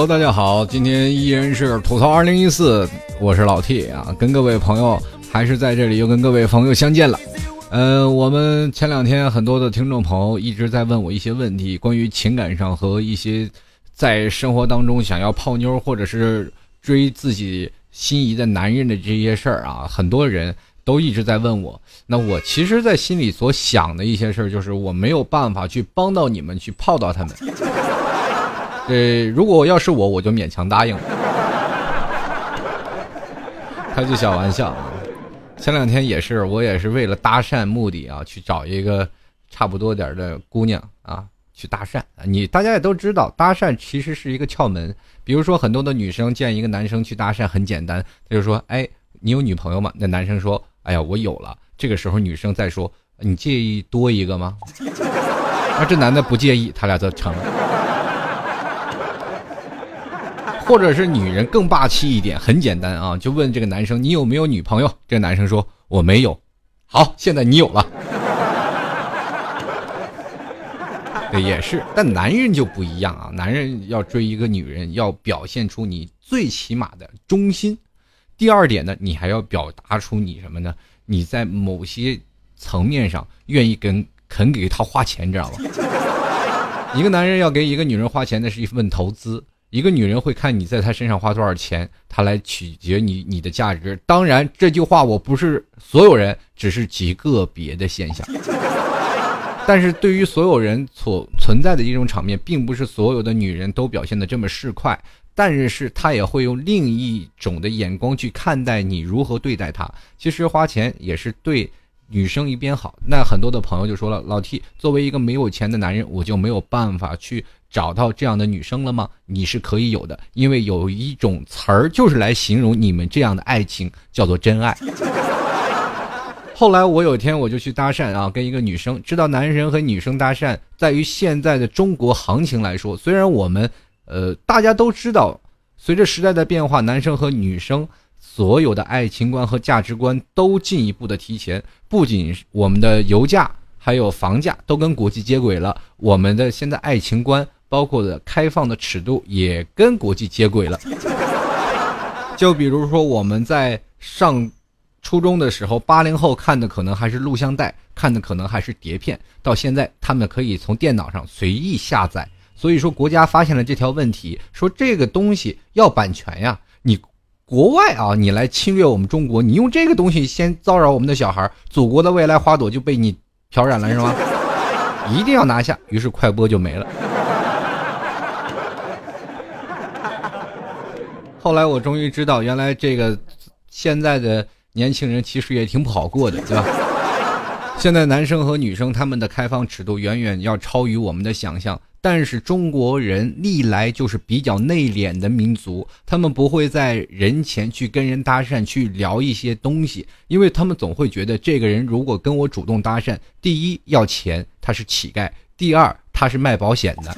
Hello，大家好，今天依然是吐槽二零一四，我是老 T 啊，跟各位朋友还是在这里又跟各位朋友相见了。呃，我们前两天很多的听众朋友一直在问我一些问题，关于情感上和一些在生活当中想要泡妞或者是追自己心仪的男人的这些事儿啊，很多人都一直在问我。那我其实，在心里所想的一些事儿，就是我没有办法去帮到你们去泡到他们。呃，如果要是我，我就勉强答应。开句小玩笑啊，前两天也是，我也是为了搭讪目的啊，去找一个差不多点的姑娘啊，去搭讪。你大家也都知道，搭讪其实是一个窍门。比如说，很多的女生见一个男生去搭讪很简单，他就说：“哎，你有女朋友吗？”那男生说：“哎呀，我有了。”这个时候女生再说：“你介意多一个吗？”那 这男的不介意，他俩就成了。或者是女人更霸气一点，很简单啊，就问这个男生你有没有女朋友？这个男生说我没有。好，现在你有了。对，也是，但男人就不一样啊，男人要追一个女人，要表现出你最起码的忠心。第二点呢，你还要表达出你什么呢？你在某些层面上愿意跟肯给他花钱，知道吧？一个男人要给一个女人花钱，那是一份投资。一个女人会看你在她身上花多少钱，她来取决你你的价值。当然，这句话我不是所有人，只是极个别的现象。但是对于所有人所存在的一种场面，并不是所有的女人都表现的这么市侩，但是她也会用另一种的眼光去看待你如何对待她。其实花钱也是对女生一边好。那很多的朋友就说了，老 T 作为一个没有钱的男人，我就没有办法去。找到这样的女生了吗？你是可以有的，因为有一种词儿就是来形容你们这样的爱情，叫做真爱。后来我有一天我就去搭讪啊，跟一个女生，知道男人和女生搭讪，在于现在的中国行情来说，虽然我们呃大家都知道，随着时代的变化，男生和女生所有的爱情观和价值观都进一步的提前，不仅我们的油价还有房价都跟国际接轨了，我们的现在爱情观。包括的开放的尺度也跟国际接轨了。就比如说我们在上初中的时候，八零后看的可能还是录像带，看的可能还是碟片，到现在他们可以从电脑上随意下载。所以说国家发现了这条问题，说这个东西要版权呀，你国外啊，你来侵略我们中国，你用这个东西先骚扰我们的小孩，祖国的未来花朵就被你漂染了是吗？一定要拿下，于是快播就没了。后来我终于知道，原来这个现在的年轻人其实也挺不好过的，对吧？现在男生和女生他们的开放尺度远远要超于我们的想象，但是中国人历来就是比较内敛的民族，他们不会在人前去跟人搭讪，去聊一些东西，因为他们总会觉得这个人如果跟我主动搭讪，第一要钱，他是乞丐；第二他是卖保险的，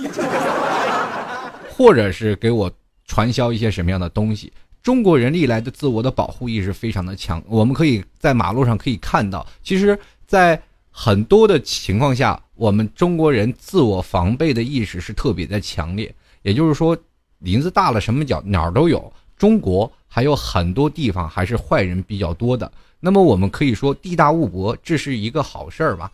或者是给我。传销一些什么样的东西？中国人历来的自我的保护意识非常的强。我们可以在马路上可以看到，其实，在很多的情况下，我们中国人自我防备的意识是特别的强烈。也就是说，林子大了，什么角哪儿都有。中国还有很多地方还是坏人比较多的。那么，我们可以说地大物博，这是一个好事儿吧？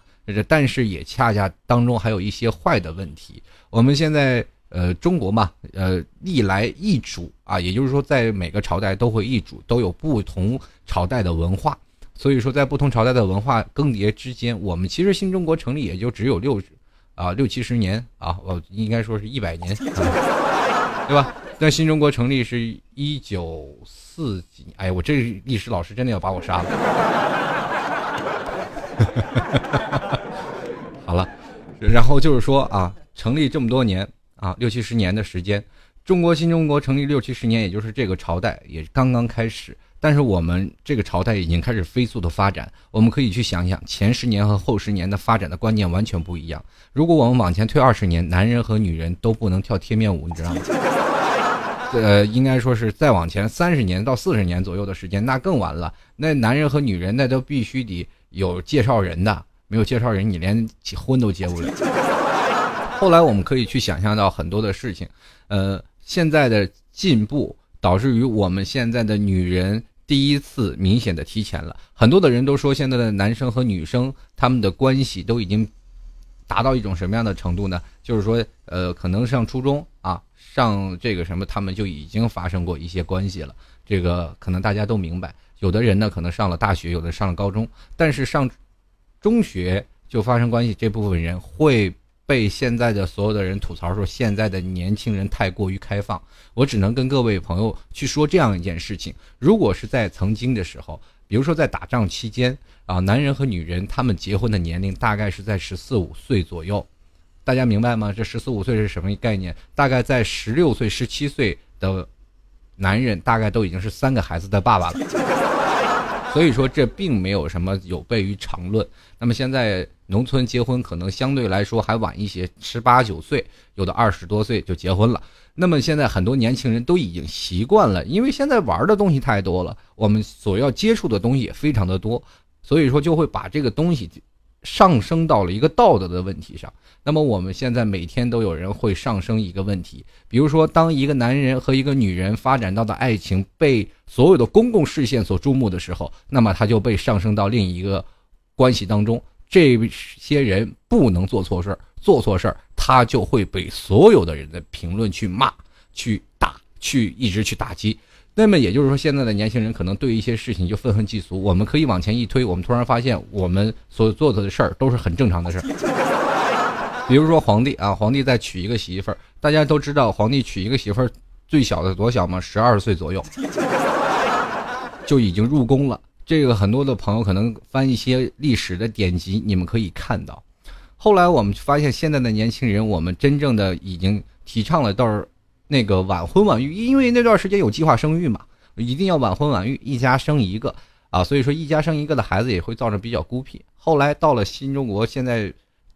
但是也恰恰当中还有一些坏的问题。我们现在。呃，中国嘛，呃，历来易主啊，也就是说，在每个朝代都会易主，都有不同朝代的文化。所以说，在不同朝代的文化更迭之间，我们其实新中国成立也就只有六啊六七十年啊，我应该说是一百年，对吧？但新中国成立是一九四几，哎，我这历史老师真的要把我杀了。好了，然后就是说啊，成立这么多年。啊，六七十年的时间，中国新中国成立六七十年，也就是这个朝代也刚刚开始。但是我们这个朝代已经开始飞速的发展，我们可以去想想前十年和后十年的发展的观念完全不一样。如果我们往前推二十年，男人和女人都不能跳贴面舞，你知道吗？呃，应该说是再往前三十年到四十年左右的时间，那更完了。那男人和女人那都必须得有介绍人的，没有介绍人，你连婚都结不了。后来我们可以去想象到很多的事情，呃，现在的进步导致于我们现在的女人第一次明显的提前了。很多的人都说，现在的男生和女生他们的关系都已经达到一种什么样的程度呢？就是说，呃，可能上初中啊，上这个什么，他们就已经发生过一些关系了。这个可能大家都明白。有的人呢，可能上了大学，有的上了高中，但是上中学就发生关系，这部分人会被现在的所有的人吐槽说，现在的年轻人太过于开放。我只能跟各位朋友去说这样一件事情：如果是在曾经的时候，比如说在打仗期间啊，男人和女人他们结婚的年龄大概是在十四五岁左右，大家明白吗？这十四五岁是什么概念？大概在十六岁、十七岁的男人，大概都已经是三个孩子的爸爸了。所以说这并没有什么有悖于常论。那么现在农村结婚可能相对来说还晚一些，十八九岁，有的二十多岁就结婚了。那么现在很多年轻人都已经习惯了，因为现在玩的东西太多了，我们所要接触的东西也非常的多，所以说就会把这个东西。上升到了一个道德的问题上，那么我们现在每天都有人会上升一个问题，比如说，当一个男人和一个女人发展到的爱情被所有的公共视线所注目的时候，那么他就被上升到另一个关系当中。这些人不能做错事儿，做错事儿他就会被所有的人的评论去骂、去打、去一直去打击。那么也就是说，现在的年轻人可能对一些事情就愤恨嫉俗。我们可以往前一推，我们突然发现，我们所做的事儿都是很正常的事儿。比如说皇帝啊，皇帝在娶一个媳妇儿，大家都知道，皇帝娶一个媳妇儿，最小的多小吗？十二岁左右就已经入宫了。这个很多的朋友可能翻一些历史的典籍，你们可以看到。后来我们发现，现在的年轻人，我们真正的已经提倡了，到。那个晚婚晚育，因为那段时间有计划生育嘛，一定要晚婚晚育，一家生一个啊，所以说一家生一个的孩子也会造成比较孤僻。后来到了新中国，现在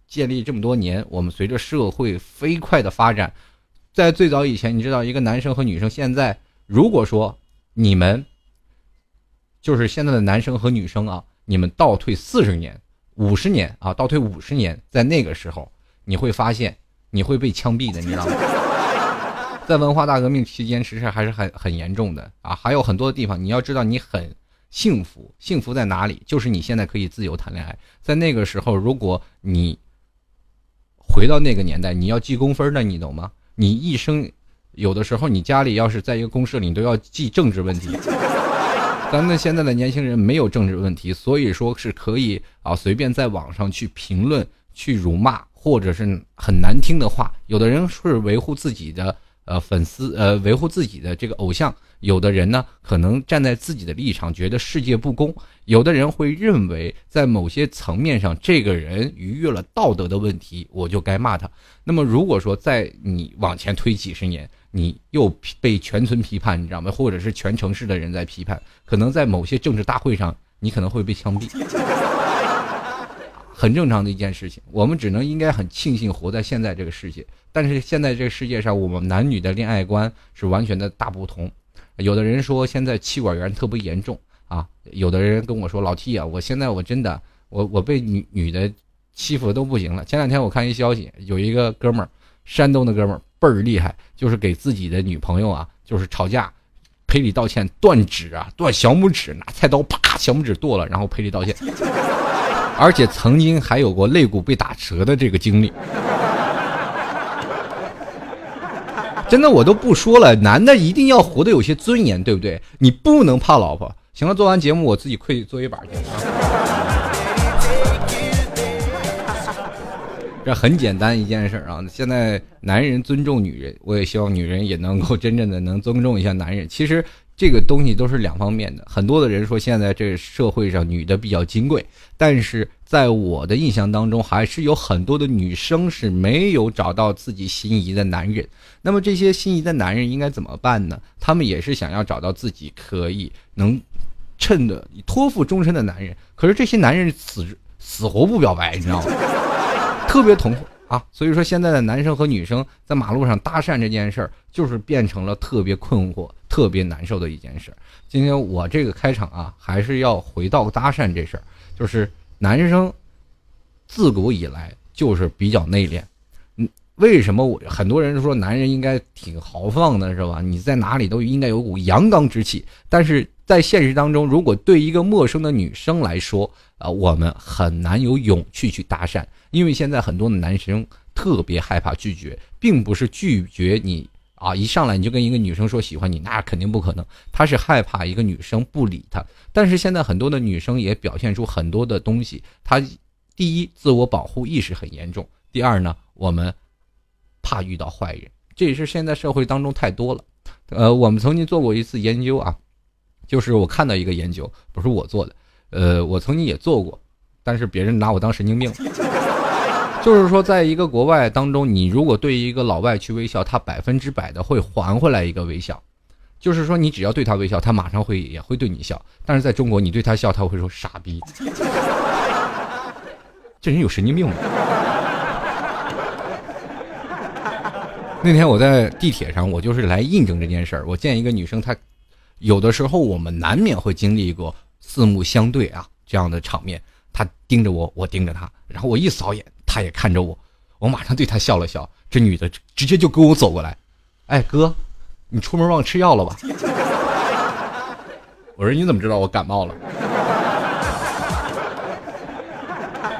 建立这么多年，我们随着社会飞快的发展，在最早以前，你知道一个男生和女生，现在如果说你们就是现在的男生和女生啊，你们倒退四十年、五十年啊，倒退五十年，在那个时候，你会发现你会被枪毙的，你知道吗？在文化大革命期间，其实还是很很严重的啊，还有很多的地方，你要知道你很幸福，幸福在哪里？就是你现在可以自由谈恋爱。在那个时候，如果你回到那个年代，你要记工分的，你懂吗？你一生有的时候，你家里要是在一个公社里，你都要记政治问题。咱们现在的年轻人没有政治问题，所以说是可以啊，随便在网上去评论、去辱骂，或者是很难听的话。有的人是维护自己的。呃，粉丝呃，维护自己的这个偶像，有的人呢，可能站在自己的立场，觉得世界不公；有的人会认为，在某些层面上，这个人逾越了道德的问题，我就该骂他。那么，如果说在你往前推几十年，你又被全村批判，你知道吗？或者是全城市的人在批判，可能在某些政治大会上，你可能会被枪毙。很正常的一件事情，我们只能应该很庆幸活在现在这个世界。但是现在这个世界上，我们男女的恋爱观是完全的大不同。有的人说现在气管炎特别严重啊，有的人跟我说老 T 啊，我现在我真的我我被女女的欺负的都不行了。前两天我看一消息，有一个哥们儿，山东的哥们儿倍儿厉害，就是给自己的女朋友啊，就是吵架赔礼道歉，断指啊，断小拇指，拿菜刀啪小拇指剁了，然后赔礼道歉。而且曾经还有过肋骨被打折的这个经历，真的我都不说了。男的一定要活得有些尊严，对不对？你不能怕老婆。行了，做完节目我自己跪作业板去。这很简单一件事啊。现在男人尊重女人，我也希望女人也能够真正的能尊重一下男人。其实。这个东西都是两方面的。很多的人说现在这个社会上女的比较金贵，但是在我的印象当中，还是有很多的女生是没有找到自己心仪的男人。那么这些心仪的男人应该怎么办呢？他们也是想要找到自己可以能衬的托付终身的男人，可是这些男人死死活不表白，你知道吗？特别痛苦。啊，所以说现在的男生和女生在马路上搭讪这件事儿，就是变成了特别困惑、特别难受的一件事。今天我这个开场啊，还是要回到搭讪这事儿，就是男生自古以来就是比较内敛，为什么我很多人说男人应该挺豪放的，是吧？你在哪里都应该有股阳刚之气。但是在现实当中，如果对一个陌生的女生来说，啊，我们很难有勇气去搭讪，因为现在很多的男生特别害怕拒绝，并不是拒绝你啊，一上来你就跟一个女生说喜欢你，那肯定不可能。他是害怕一个女生不理他。但是现在很多的女生也表现出很多的东西，她第一，自我保护意识很严重；第二呢，我们。怕遇到坏人，这也是现在社会当中太多了。呃，我们曾经做过一次研究啊，就是我看到一个研究，不是我做的，呃，我曾经也做过，但是别人拿我当神经病。就是说，在一个国外当中，你如果对一个老外去微笑，他百分之百的会还回来一个微笑。就是说，你只要对他微笑，他马上会也会对你笑。但是在中国，你对他笑，他会说傻逼，这人有神经病吗？那天我在地铁上，我就是来印证这件事儿。我见一个女生，她有的时候我们难免会经历过四目相对啊这样的场面。她盯着我，我盯着她，然后我一扫眼，她也看着我，我马上对她笑了笑。这女的直接就跟我走过来，哎哥，你出门忘吃药了吧？我说你怎么知道我感冒了？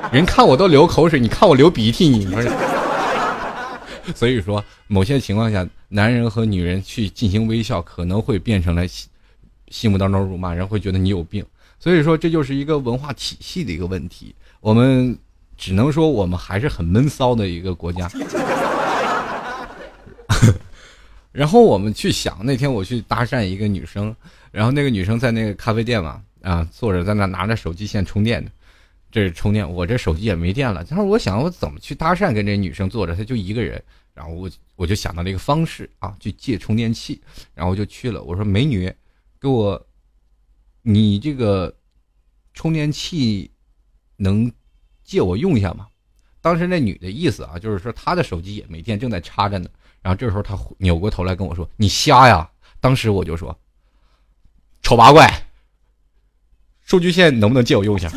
人看我都流口水，你看我流鼻涕，你说？所以说，某些情况下，男人和女人去进行微笑，可能会变成了心心目当中辱骂，人会觉得你有病。所以说，这就是一个文化体系的一个问题。我们只能说，我们还是很闷骚的一个国家。然后我们去想，那天我去搭讪一个女生，然后那个女生在那个咖啡店嘛，啊，坐着在那拿着手机线充电的。这是充电，我这手机也没电了。他说：“我想我怎么去搭讪，跟这女生坐着，她就一个人。”然后我我就想到了一个方式啊，去借充电器。然后就去了，我说：“美女，给我，你这个充电器能借我用一下吗？”当时那女的意思啊，就是说她的手机也没电，正在插着呢。然后这时候她扭过头来跟我说：“你瞎呀？”当时我就说：“丑八怪，数据线能不能借我用一下？”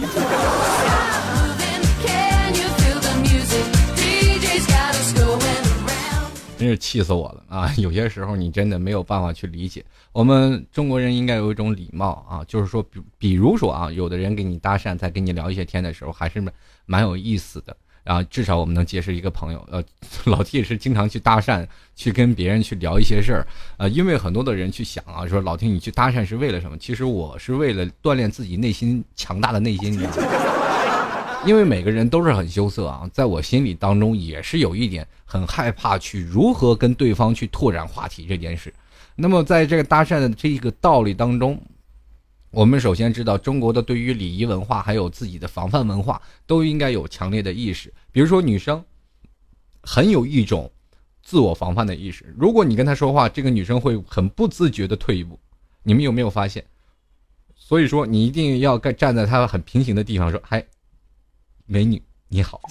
真是气死我了啊！有些时候你真的没有办法去理解，我们中国人应该有一种礼貌啊，就是说，比比如说啊，有的人给你搭讪，在跟你聊一些天的时候，还是蛮有意思的，然后至少我们能结识一个朋友。呃，老 T 是经常去搭讪，去跟别人去聊一些事儿，呃，因为很多的人去想啊，说老 T 你去搭讪是为了什么？其实我是为了锻炼自己内心强大的内心，你知道吗？因为每个人都是很羞涩啊，在我心里当中也是有一点很害怕去如何跟对方去拓展话题这件事。那么在这个搭讪的这一个道理当中，我们首先知道中国的对于礼仪文化还有自己的防范文化都应该有强烈的意识。比如说女生，很有一种自我防范的意识。如果你跟她说话，这个女生会很不自觉的退一步。你们有没有发现？所以说你一定要站在她很平行的地方说，嗨。美女你好，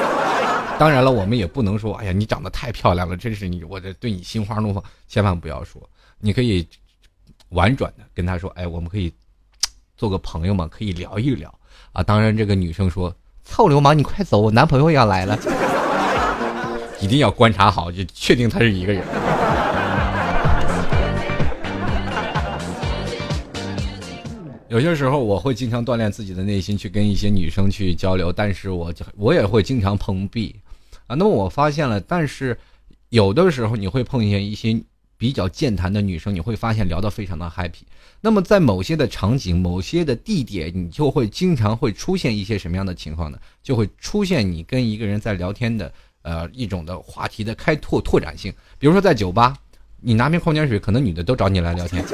当然了，我们也不能说，哎呀，你长得太漂亮了，真是你，我这对你心花怒放，千万不要说。你可以婉转的跟他说，哎，我们可以做个朋友嘛，可以聊一聊啊。当然，这个女生说，臭流氓，你快走，我男朋友要来了，一定要观察好，就确定他是一个人。有些时候我会经常锻炼自己的内心，去跟一些女生去交流，但是我我也会经常碰壁，啊，那么我发现了，但是有的时候你会碰见一些比较健谈的女生，你会发现聊得非常的 happy。那么在某些的场景、某些的地点，你就会经常会出现一些什么样的情况呢？就会出现你跟一个人在聊天的呃一种的话题的开拓拓展性，比如说在酒吧，你拿瓶矿泉水，可能女的都找你来聊天。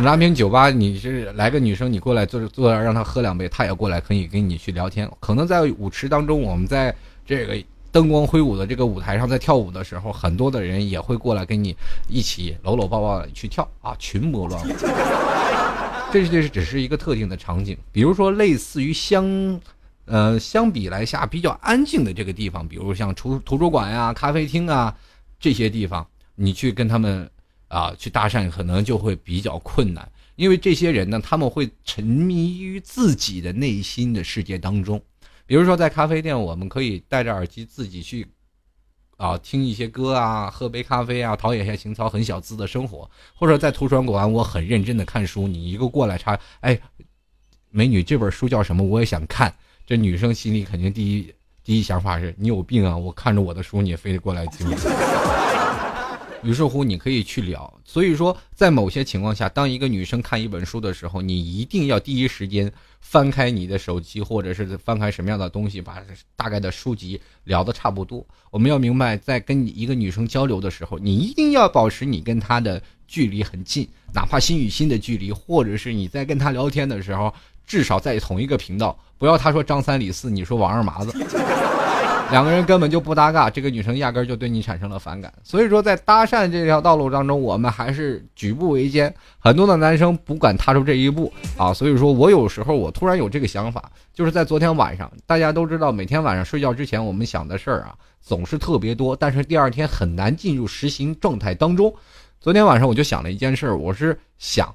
拿瓶酒吧，你是来个女生，你过来坐坐，让她喝两杯，她也过来可以跟你去聊天。可能在舞池当中，我们在这个灯光挥舞的这个舞台上，在跳舞的时候，很多的人也会过来跟你一起搂搂抱抱去跳啊，群魔乱舞。这这是只是一个特定的场景，比如说类似于相，呃，相比来下比较安静的这个地方，比如像图图书馆呀、咖啡厅啊这些地方，你去跟他们。啊，去搭讪可能就会比较困难，因为这些人呢，他们会沉迷于自己的内心的世界当中。比如说，在咖啡店，我们可以戴着耳机自己去啊，听一些歌啊，喝杯咖啡啊，陶冶一下情操，很小资的生活，或者在图书馆，我很认真的看书，你一个过来插，哎，美女，这本书叫什么？我也想看。这女生心里肯定第一第一想法是你有病啊！我看着我的书，你也非得过来听。于是乎，你可以去聊。所以说，在某些情况下，当一个女生看一本书的时候，你一定要第一时间翻开你的手机，或者是翻开什么样的东西，把大概的书籍聊得差不多。我们要明白，在跟一个女生交流的时候，你一定要保持你跟她的距离很近，哪怕心与心的距离，或者是你在跟她聊天的时候，至少在同一个频道，不要她说张三李四，你说王二麻子。两个人根本就不搭嘎，这个女生压根就对你产生了反感。所以说，在搭讪这条道路当中，我们还是举步维艰。很多的男生不敢踏出这一步啊。所以说我有时候我突然有这个想法，就是在昨天晚上，大家都知道，每天晚上睡觉之前，我们想的事儿啊总是特别多，但是第二天很难进入实行状态当中。昨天晚上我就想了一件事儿，我是想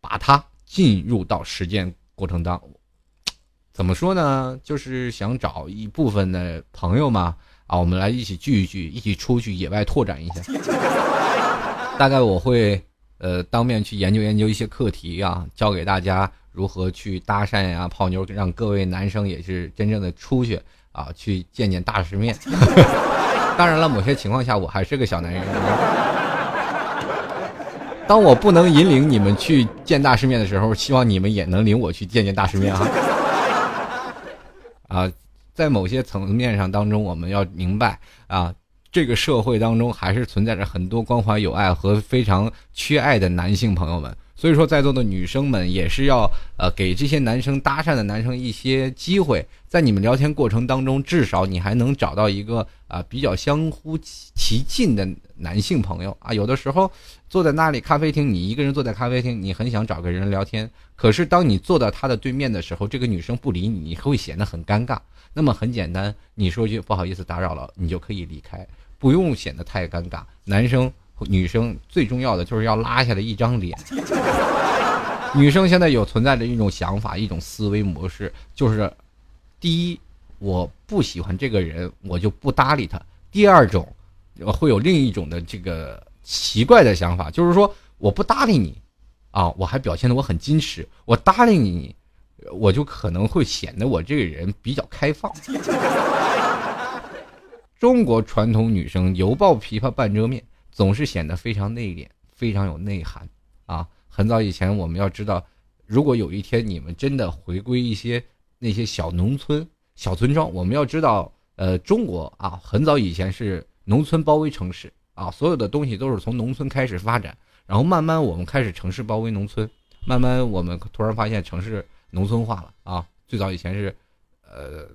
把它进入到实践过程当中。怎么说呢？就是想找一部分的朋友嘛，啊，我们来一起聚一聚，一起出去野外拓展一下。大概我会，呃，当面去研究研究一些课题啊，教给大家如何去搭讪呀、泡妞，让各位男生也是真正的出去啊，去见见大世面。当然了，某些情况下我还是个小男人。当我不能引领你们去见大世面的时候，希望你们也能领我去见见大世面啊。啊，在某些层面上当中，我们要明白啊，这个社会当中还是存在着很多关怀有爱和非常缺爱的男性朋友们。所以说，在座的女生们也是要呃给这些男生搭讪的男生一些机会，在你们聊天过程当中，至少你还能找到一个啊比较相互其近的男性朋友啊。有的时候坐在那里咖啡厅，你一个人坐在咖啡厅，你很想找个人聊天。可是，当你坐到他的对面的时候，这个女生不理你，你会显得很尴尬。那么很简单，你说句不好意思打扰了，你就可以离开，不用显得太尴尬。男生、女生最重要的就是要拉下来一张脸。女生现在有存在着一种想法、一种思维模式，就是第一，我不喜欢这个人，我就不搭理他；第二种，会有另一种的这个奇怪的想法，就是说我不搭理你。啊，我还表现的我很矜持，我搭理你，我就可能会显得我这个人比较开放。中国传统女生犹抱琵琶半遮面，总是显得非常内敛，非常有内涵。啊，很早以前我们要知道，如果有一天你们真的回归一些那些小农村、小村庄，我们要知道，呃，中国啊，很早以前是农村包围城市啊，所有的东西都是从农村开始发展。然后慢慢我们开始城市包围农村，慢慢我们突然发现城市农村化了啊！最早以前是，呃，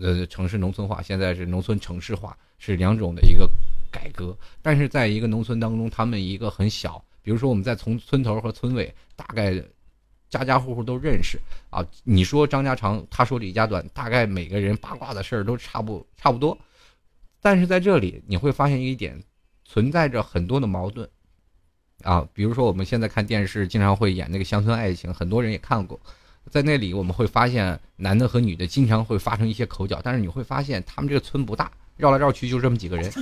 呃城市农村化，现在是农村城市化，是两种的一个改革。但是在一个农村当中，他们一个很小，比如说我们在从村头和村尾，大概家家户户都认识啊。你说张家长，他说李家短，大概每个人八卦的事儿都差不差不多。但是在这里你会发现一点，存在着很多的矛盾。啊，比如说我们现在看电视，经常会演那个乡村爱情，很多人也看过，在那里我们会发现男的和女的经常会发生一些口角，但是你会发现他们这个村不大，绕来绕去就这么几个人，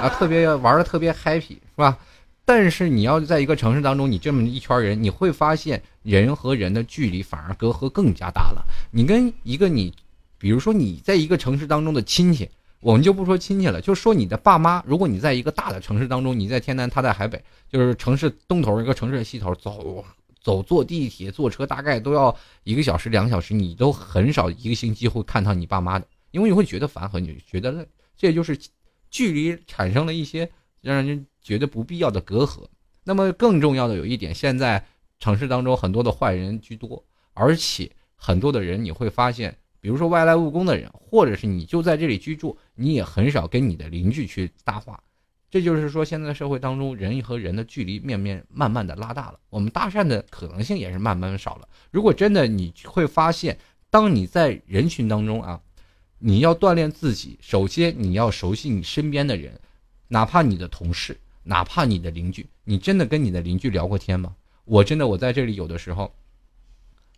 啊，特别玩的特别 happy 是吧？但是你要在一个城市当中，你这么一圈人，你会发现人和人的距离反而隔阂更加大了。你跟一个你，比如说你在一个城市当中的亲戚。我们就不说亲戚了，就说你的爸妈。如果你在一个大的城市当中，你在天南，他在海北，就是城市东头一个城市西头，走走坐地铁、坐车大概都要一个小时、两个小时，你都很少一个星期会看到你爸妈的，因为你会觉得烦和你觉得累，这也就是距离产生了一些让人觉得不必要的隔阂。那么更重要的有一点，现在城市当中很多的坏人居多，而且很多的人你会发现。比如说外来务工的人，或者是你就在这里居住，你也很少跟你的邻居去搭话。这就是说，现在社会当中人和人的距离面面慢慢的拉大了，我们搭讪的可能性也是慢慢的少了。如果真的你会发现，当你在人群当中啊，你要锻炼自己，首先你要熟悉你身边的人，哪怕你的同事，哪怕你的邻居，你真的跟你的邻居聊过天吗？我真的我在这里有的时候。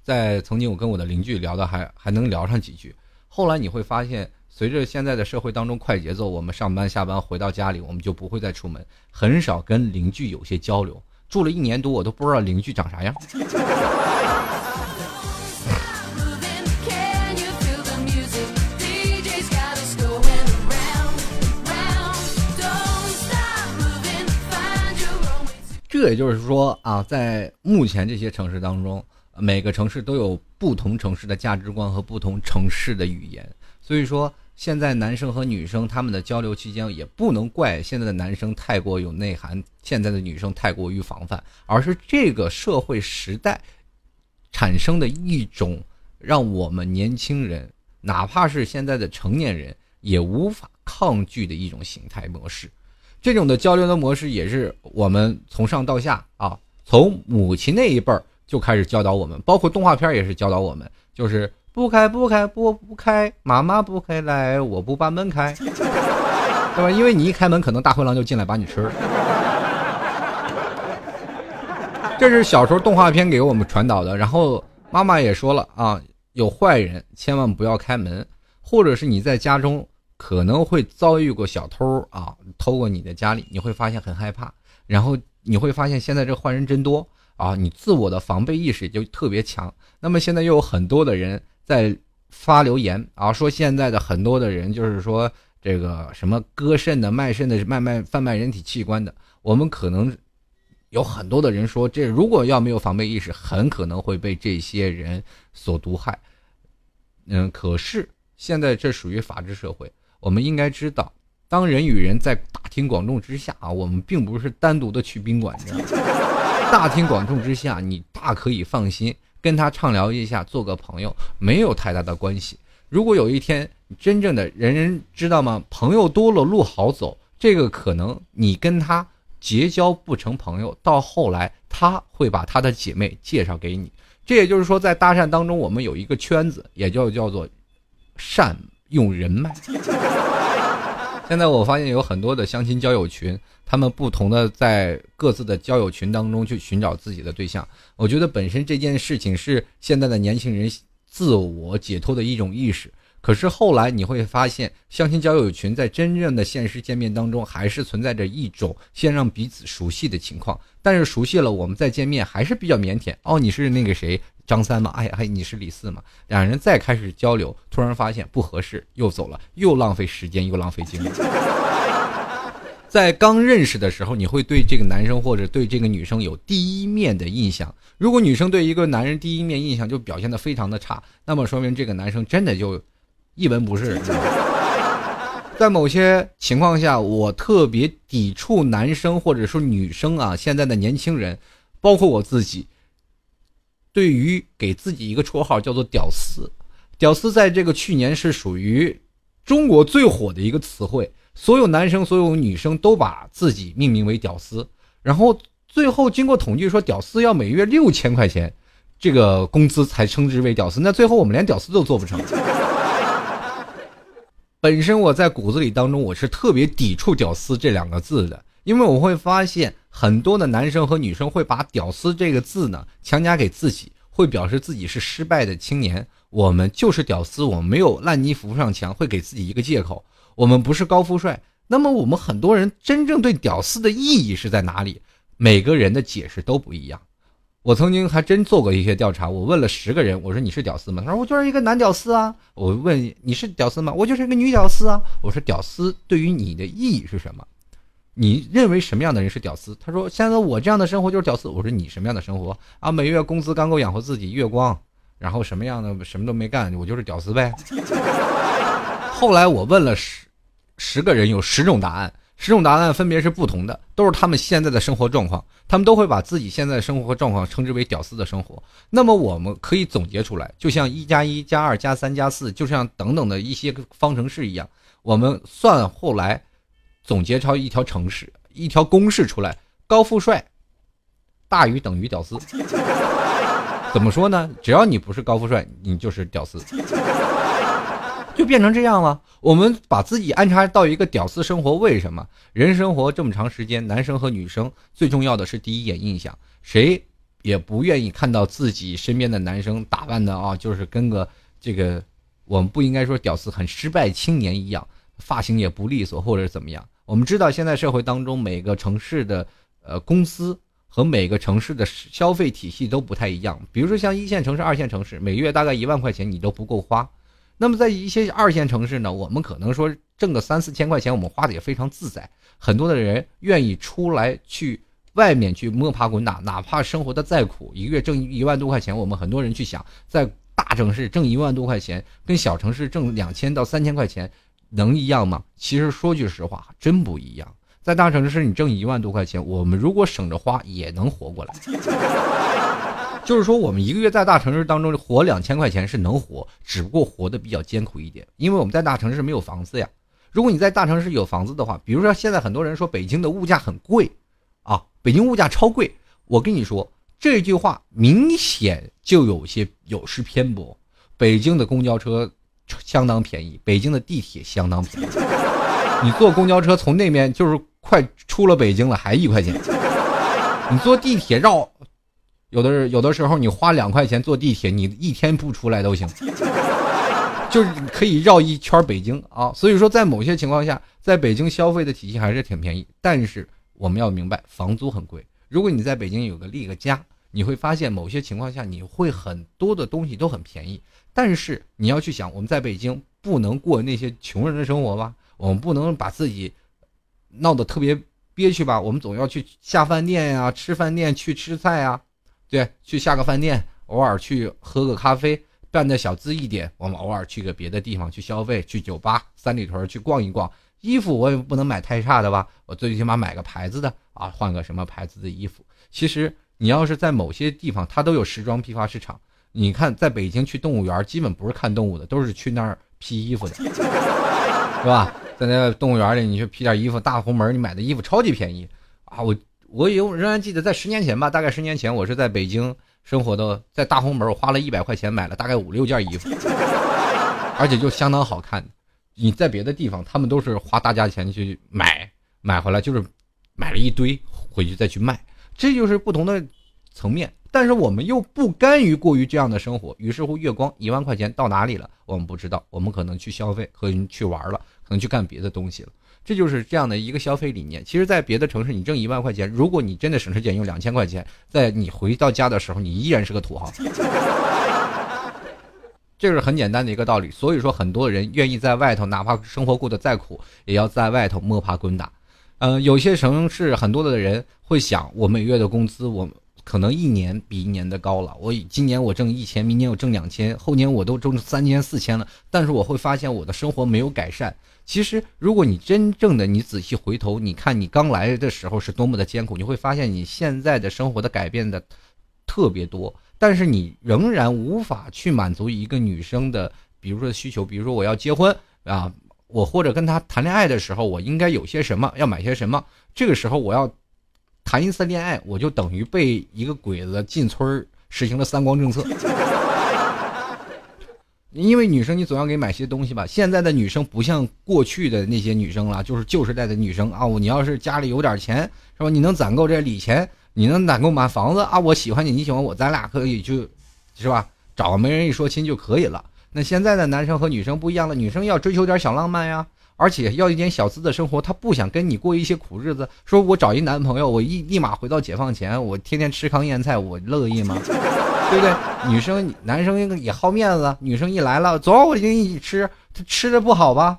在曾经，我跟我的邻居聊的还还能聊上几句。后来你会发现，随着现在的社会当中快节奏，我们上班下班回到家里，我们就不会再出门，很少跟邻居有些交流。住了一年多，我都不知道邻居长啥样。这也就是说啊，在目前这些城市当中，每个城市都有不同城市的价值观和不同城市的语言，所以说。现在男生和女生他们的交流期间，也不能怪现在的男生太过有内涵，现在的女生太过于防范，而是这个社会时代产生的一种让我们年轻人，哪怕是现在的成年人也无法抗拒的一种形态模式。这种的交流的模式也是我们从上到下啊，从母亲那一辈儿就开始教导我们，包括动画片也是教导我们，就是。不开不开不不开，妈妈不开来，我不把门开，对吧？因为你一开门，可能大灰狼就进来把你吃了。这是小时候动画片给我们传导的。然后妈妈也说了啊，有坏人千万不要开门，或者是你在家中可能会遭遇过小偷啊，偷过你的家里，你会发现很害怕。然后你会发现现在这坏人真多啊，你自我的防备意识就特别强。那么现在又有很多的人。在发留言啊，说现在的很多的人就是说这个什么割肾的、卖肾的、卖卖贩卖人体器官的，我们可能有很多的人说，这如果要没有防备意识，很可能会被这些人所毒害。嗯，可是现在这属于法治社会，我们应该知道，当人与人在大庭广众之下啊，我们并不是单独的去宾馆，大庭广众之下，你大可以放心。跟他畅聊一下，做个朋友没有太大的关系。如果有一天真正的人人知道吗？朋友多了路好走，这个可能你跟他结交不成朋友，到后来他会把他的姐妹介绍给你。这也就是说，在搭讪当中，我们有一个圈子，也就叫做善用人脉。现在我发现有很多的相亲交友群，他们不同的在各自的交友群当中去寻找自己的对象。我觉得本身这件事情是现在的年轻人自我解脱的一种意识。可是后来你会发现，相亲交友群在真正的现实见面当中，还是存在着一种先让彼此熟悉的情况。但是熟悉了，我们再见面还是比较腼腆。哦，你是那个谁？张三吗，哎 哎，你是李四吗？两人再开始交流，突然发现不合适，又走了，又浪费时间，又浪费精力。在刚认识的时候，你会对这个男生或者对这个女生有第一面的印象。如果女生对一个男人第一面印象就表现的非常的差，那么说明这个男生真的就一文不是。在某些情况下，我特别抵触男生或者说女生啊，现在的年轻人，包括我自己。对于给自己一个绰号叫做“屌丝”，“屌丝”在这个去年是属于中国最火的一个词汇，所有男生、所有女生都把自己命名为“屌丝”。然后最后经过统计说，屌丝要每月六千块钱，这个工资才称之为屌丝。那最后我们连屌丝都做不成。本身我在骨子里当中我是特别抵触“屌丝”这两个字的，因为我会发现。很多的男生和女生会把“屌丝”这个字呢强加给自己，会表示自己是失败的青年。我们就是屌丝，我们没有烂泥扶不上墙，会给自己一个借口。我们不是高富帅。那么我们很多人真正对“屌丝”的意义是在哪里？每个人的解释都不一样。我曾经还真做过一些调查，我问了十个人，我说你是屌丝吗？他说我就是一个男屌丝啊。我问你是屌丝吗？我就是一个女屌丝啊。我说屌丝对于你的意义是什么？你认为什么样的人是屌丝？他说：“现在我这样的生活就是屌丝。”我说：“你什么样的生活啊？每月工资刚够养活自己，月光，然后什么样的什么都没干，我就是屌丝呗。”后来我问了十十个人，有十种答案，十种答案分别是不同的，都是他们现在的生活状况，他们都会把自己现在的生活状况称之为“屌丝的生活”。那么我们可以总结出来，就像一加一加二加三加四，就像等等的一些方程式一样，我们算后来。总结出一条程式，一条公式出来：高富帅大于等于屌丝。怎么说呢？只要你不是高富帅，你就是屌丝，就变成这样了。我们把自己安插到一个屌丝生活，为什么？人生活这么长时间，男生和女生最重要的是第一眼印象，谁也不愿意看到自己身边的男生打扮的啊，就是跟个这个。我们不应该说屌丝很失败青年一样，发型也不利索或者怎么样。我们知道现在社会当中每个城市的呃公司和每个城市的消费体系都不太一样。比如说像一线城市、二线城市，每月大概一万块钱你都不够花。那么在一些二线城市呢，我们可能说挣个三四千块钱，我们花的也非常自在。很多的人愿意出来去。外面去摸爬滚打，哪怕生活的再苦，一个月挣一万多块钱，我们很多人去想，在大城市挣一万多块钱，跟小城市挣两千到三千块钱能一样吗？其实说句实话，真不一样。在大城市，你挣一万多块钱，我们如果省着花，也能活过来。就是说，我们一个月在大城市当中活两千块钱是能活，只不过活得比较艰苦一点，因为我们在大城市没有房子呀。如果你在大城市有房子的话，比如说现在很多人说北京的物价很贵。啊，北京物价超贵，我跟你说这句话明显就有些有失偏颇。北京的公交车相当便宜，北京的地铁相当便宜。你坐公交车从那边就是快出了北京了，还一块钱。你坐地铁绕，有的有的时候你花两块钱坐地铁，你一天不出来都行，就是可以绕一圈北京啊。所以说，在某些情况下，在北京消费的体系还是挺便宜，但是。我们要明白，房租很贵。如果你在北京有个立个家，你会发现某些情况下你会很多的东西都很便宜。但是你要去想，我们在北京不能过那些穷人的生活吧？我们不能把自己闹得特别憋屈吧？我们总要去下饭店呀，吃饭店去吃菜呀，对，去下个饭店，偶尔去喝个咖啡，办的小资一点。我们偶尔去个别的地方去消费，去酒吧、三里屯去逛一逛。衣服我也不能买太差的吧，我最起码买个牌子的啊，换个什么牌子的衣服。其实你要是在某些地方，它都有时装批发市场。你看，在北京去动物园，基本不是看动物的，都是去那儿批衣服的，是吧？在那动物园里，你去批点衣服，大红门你买的衣服超级便宜啊！我我有仍然记得，在十年前吧，大概十年前，我是在北京生活的，在大红门，我花了一百块钱买了大概五六件衣服，而且就相当好看。你在别的地方，他们都是花大价钱去买，买回来就是买了一堆，回去再去卖，这就是不同的层面。但是我们又不甘于过于这样的生活，于是乎月光一万块钱到哪里了，我们不知道。我们可能去消费，可能去玩了，可能去干别的东西了。这就是这样的一个消费理念。其实，在别的城市，你挣一万块钱，如果你真的省吃俭用两千块钱，在你回到家的时候，你依然是个土豪。这是很简单的一个道理，所以说很多人愿意在外头，哪怕生活过得再苦，也要在外头摸爬滚打。嗯，有些城市很多的人会想，我每月的工资，我可能一年比一年的高了。我今年我挣一千，明年我挣两千，后年我都挣三千四千了。但是我会发现我的生活没有改善。其实，如果你真正的你仔细回头，你看你刚来的时候是多么的艰苦，你会发现你现在的生活的改变的特别多。但是你仍然无法去满足一个女生的，比如说需求，比如说我要结婚啊，我或者跟她谈恋爱的时候，我应该有些什么，要买些什么。这个时候我要谈一次恋爱，我就等于被一个鬼子进村实行了三光政策。因为女生你总要给买些东西吧。现在的女生不像过去的那些女生了，就是旧时代的女生啊，你要是家里有点钱，是吧？你能攒够这礼钱。你能攒够买房子啊？我喜欢你，你喜欢我，咱俩可以去，是吧？找个媒人一说亲就可以了。那现在的男生和女生不一样了，女生要追求点小浪漫呀，而且要一点小资的生活，她不想跟你过一些苦日子。说我找一男朋友，我一立马回到解放前，我天天吃糠咽菜，我乐意吗？对不对？女生男生也好面子，女生一来了，走，我跟你吃，他吃的不好吧？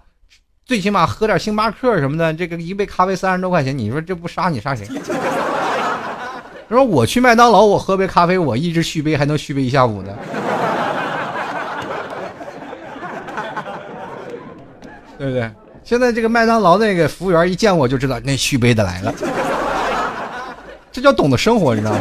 最起码喝点星巴克什么的，这个一杯咖啡三十多块钱，你说这不杀你杀谁？他说我去麦当劳，我喝杯咖啡，我一直续杯还能续杯一下午呢，对不对？现在这个麦当劳那个服务员一见我就知道那续杯的来了，这叫懂得生活，你知道吗？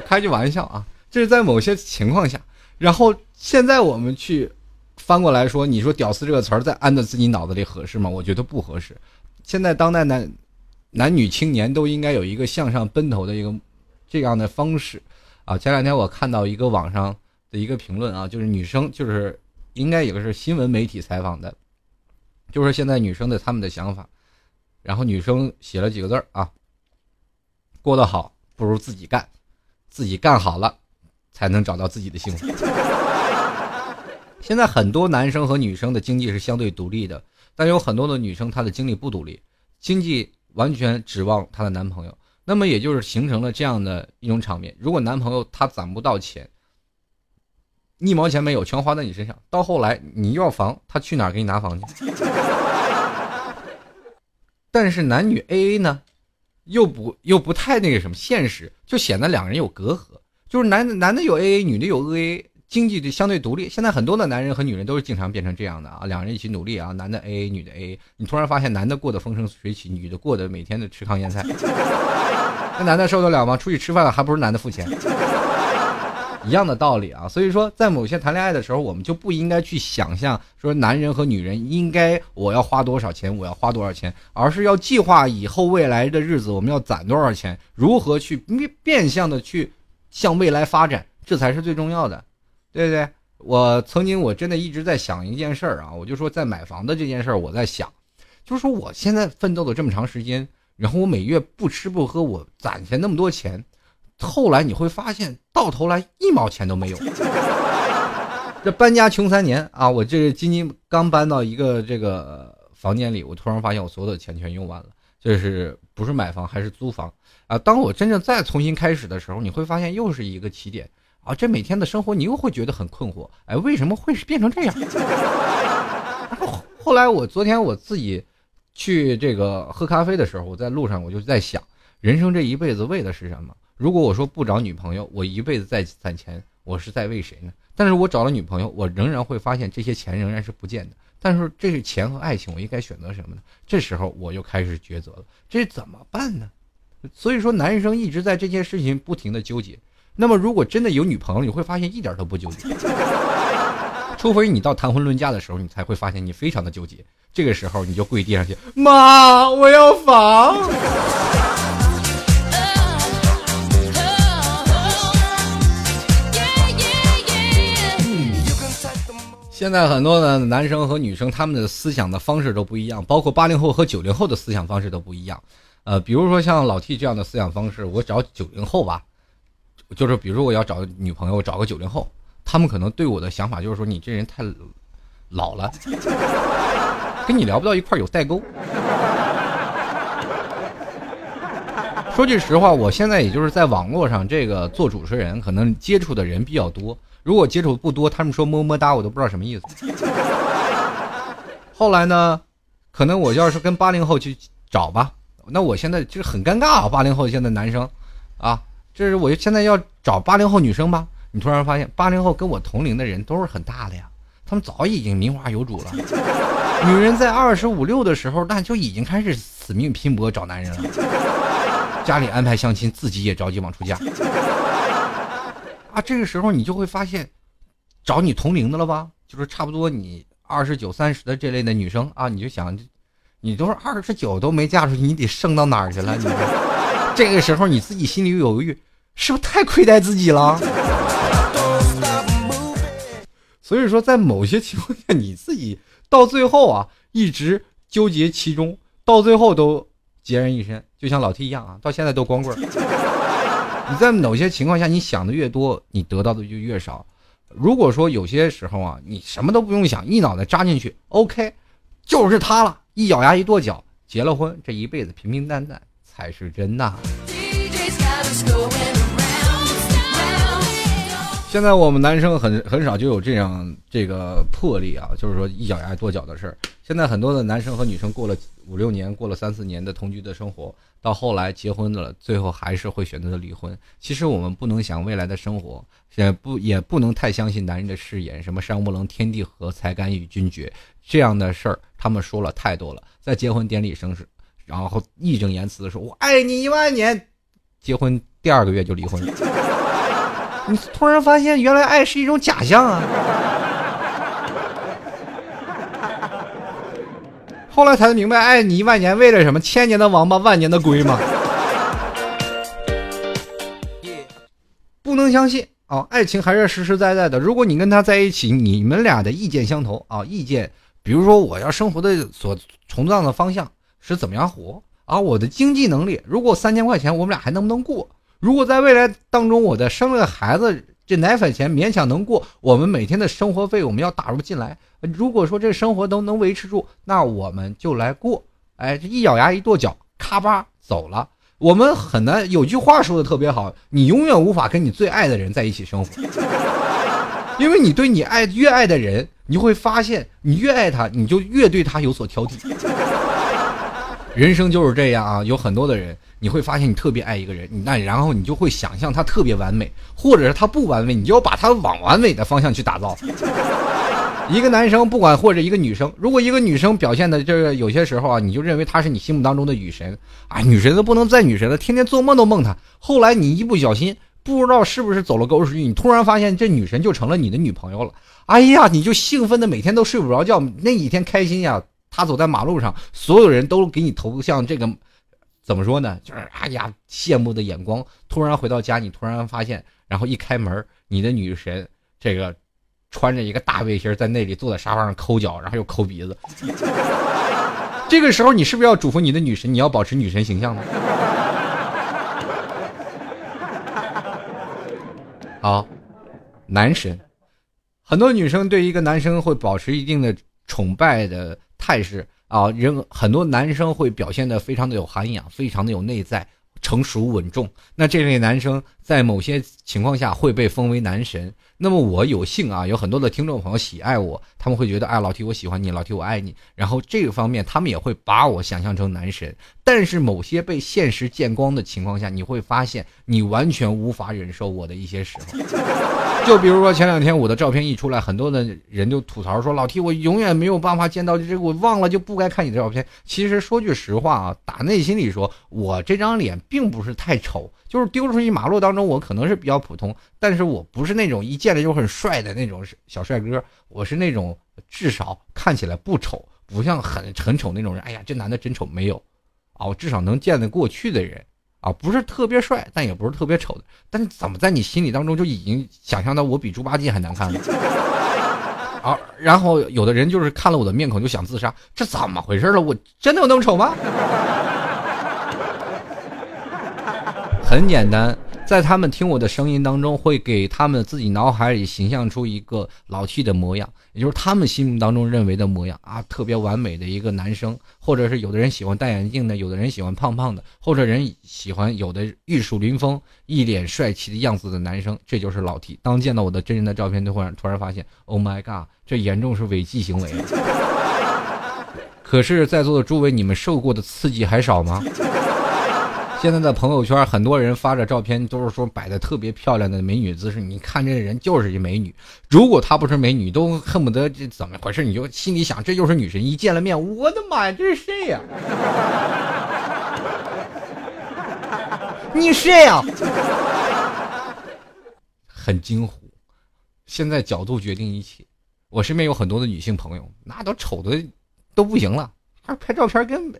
开句玩笑啊，这是在某些情况下。然后现在我们去翻过来说，你说“屌丝”这个词儿在安在自己脑子里合适吗？我觉得不合适。现在当代男。男女青年都应该有一个向上奔头的一个这样的方式啊！前两天我看到一个网上的一个评论啊，就是女生就是应该有个是新闻媒体采访的，就是现在女生的他们的想法，然后女生写了几个字儿啊：过得好不如自己干，自己干好了才能找到自己的幸福。现在很多男生和女生的经济是相对独立的，但有很多的女生她的经济不独立，经济完全指望她的男朋友。那么也就是形成了这样的一种场面：如果男朋友他攒不到钱，一毛钱没有，全花在你身上，到后来你要房，他去哪儿给你拿房去？但是男女 A A 呢，又不又不太那个什么现实，就显得两个人有隔阂。就是男男的有 A A，女的有 A A。经济就相对独立，现在很多的男人和女人都是经常变成这样的啊，两人一起努力啊，男的 A A，女的 A A，你突然发现男的过得风生水起，女的过得每天的吃糠咽菜，那男的受得了吗？出去吃饭还不是男的付钱，一样的道理啊。所以说，在某些谈恋爱的时候，我们就不应该去想象说男人和女人应该我要花多少钱，我要花多少钱，而是要计划以后未来的日子我们要攒多少钱，如何去变变相的去向未来发展，这才是最重要的。对不对，我曾经我真的一直在想一件事儿啊，我就说在买房的这件事儿，我在想，就是说我现在奋斗了这么长时间，然后我每月不吃不喝，我攒下那么多钱，后来你会发现，到头来一毛钱都没有。这搬家穷三年啊，我这今年刚搬到一个这个房间里，我突然发现我所有的钱全用完了，就是不是买房还是租房啊？当我真正再重新开始的时候，你会发现又是一个起点。啊，这每天的生活你又会觉得很困惑，哎，为什么会是变成这样？后后来我昨天我自己去这个喝咖啡的时候，我在路上我就在想，人生这一辈子为的是什么？如果我说不找女朋友，我一辈子在攒钱，我是在为谁呢？但是我找了女朋友，我仍然会发现这些钱仍然是不见的。但是这是钱和爱情，我应该选择什么呢？这时候我又开始抉择了，这怎么办呢？所以说，男生一直在这件事情不停的纠结。那么，如果真的有女朋友，你会发现一点都不纠结。除非你到谈婚论嫁的时候，你才会发现你非常的纠结。这个时候，你就跪地上去，妈，我要房。现在很多的男生和女生，他们的思想的方式都不一样，包括八零后和九零后的思想方式都不一样。呃，比如说像老 T 这样的思想方式，我找九零后吧。就是，比如说我要找女朋友，我找个九零后，他们可能对我的想法就是说，你这人太老了，跟你聊不到一块有代沟。说句实话，我现在也就是在网络上这个做主持人，可能接触的人比较多。如果接触不多，他们说么么哒，我都不知道什么意思。后来呢，可能我要是跟八零后去找吧，那我现在就是很尴尬啊。八零后现在男生，啊。这是我现在要找八零后女生吧？你突然发现八零后跟我同龄的人都是很大的呀，他们早已经名花有主了。女人在二十五六的时候，那就已经开始死命拼搏找男人了。家里安排相亲，自己也着急往出嫁。啊，这个时候你就会发现，找你同龄的了吧？就是差不多你二十九三十的这类的女生啊，你就想，你都是二十九都没嫁出去，你得剩到哪儿去了？你。这个时候你自己心里有犹豫，是不是太亏待自己了？所以说，在某些情况下，你自己到最后啊，一直纠结其中，到最后都孑然一身，就像老 T 一样啊，到现在都光棍。你在某些情况下，你想的越多，你得到的就越少。如果说有些时候啊，你什么都不用想，一脑袋扎进去，OK，就是他了，一咬牙一跺脚，结了婚，这一辈子平平淡淡。才是真呐！现在我们男生很很少就有这样这个魄力啊，就是说一咬牙跺脚的事儿。现在很多的男生和女生过了五六年，过了三四年的同居的生活，到后来结婚了，最后还是会选择离婚。其实我们不能想未来的生活，也不也不能太相信男人的誓言，什么山无棱，天地合，才敢与君绝这样的事儿，他们说了太多了，在结婚典礼上是。然后义正言辞的说：“我爱你一万年。”结婚第二个月就离婚。你突然发现，原来爱是一种假象啊！后来才明白，爱你一万年为了什么？千年的王八，万年的龟嘛。不能相信啊！爱情还是实实在在的。如果你跟他在一起，你们俩的意见相投啊，意见，比如说我要生活的所崇尚的方向。是怎么样活啊？我的经济能力，如果三千块钱，我们俩还能不能过？如果在未来当中，我在生了个孩子，这奶粉钱勉强能过我们每天的生活费，我们要打入进来。如果说这生活都能维持住，那我们就来过。哎，这一咬牙一跺脚，咔吧走了。我们很难有句话说的特别好，你永远无法跟你最爱的人在一起生活，因为你对你爱越爱的人，你会发现你越爱他，你就越对他有所挑剔。人生就是这样啊，有很多的人，你会发现你特别爱一个人，那然后你就会想象他特别完美，或者是他不完美，你就要把他往完美的方向去打造。一个男生不管或者一个女生，如果一个女生表现的这个有些时候啊，你就认为她是你心目当中的女神啊，女神都不能再女神了，天天做梦都梦她。后来你一不小心，不知道是不是走了狗屎运，你突然发现这女神就成了你的女朋友了。哎呀，你就兴奋的每天都睡不着觉，那几天开心呀。他走在马路上，所有人都给你投向这个，怎么说呢？就是哎呀，羡慕的眼光。突然回到家，你突然发现，然后一开门，你的女神这个。穿着一个大背心，在那里坐在沙发上抠脚，然后又抠鼻子。这个时候，你是不是要嘱咐你的女神，你要保持女神形象呢？好，男神，很多女生对一个男生会保持一定的崇拜的态势啊，人很多男生会表现的非常的有涵养，非常的有内在。成熟稳重，那这类男生在某些情况下会被封为男神。那么我有幸啊，有很多的听众朋友喜爱我，他们会觉得，哎，老 T 我喜欢你，老 T 我爱你。然后这个方面，他们也会把我想象成男神。但是某些被现实见光的情况下，你会发现你完全无法忍受我的一些时候。就比如说前两天我的照片一出来，很多的人就吐槽说，老 T 我永远没有办法见到这个，我忘了就不该看你的照片。其实说句实话啊，打内心里说，我这张脸。并不是太丑，就是丢出去马路当中，我可能是比较普通，但是我不是那种一见了就很帅的那种小帅哥，我是那种至少看起来不丑，不像很很丑那种人。哎呀，这男的真丑，没有，啊，我至少能见得过去的人，啊，不是特别帅，但也不是特别丑的。但是怎么在你心里当中就已经想象到我比猪八戒还难看了？啊，然后有的人就是看了我的面孔就想自杀，这怎么回事了？我真的有那么丑吗？很简单，在他们听我的声音当中，会给他们自己脑海里形象出一个老 T 的模样，也就是他们心目当中认为的模样啊，特别完美的一个男生，或者是有的人喜欢戴眼镜的，有的人喜欢胖胖的，或者人喜欢有的玉树临风、一脸帅气的样子的男生，这就是老 T。当见到我的真人的照片，突然突然发现，Oh my god，这严重是违纪行为。可是，在座的诸位，你们受过的刺激还少吗？现在的朋友圈，很多人发着照片，都是说摆的特别漂亮的美女姿势。你看这人就是一美女，如果她不是美女，都恨不得这怎么回事？你就心里想，这就是女神。一见了面，我的妈呀，这是谁呀？你谁呀？很惊呼。现在角度决定一切。我身边有很多的女性朋友，那都丑的都不行了，还拍照片跟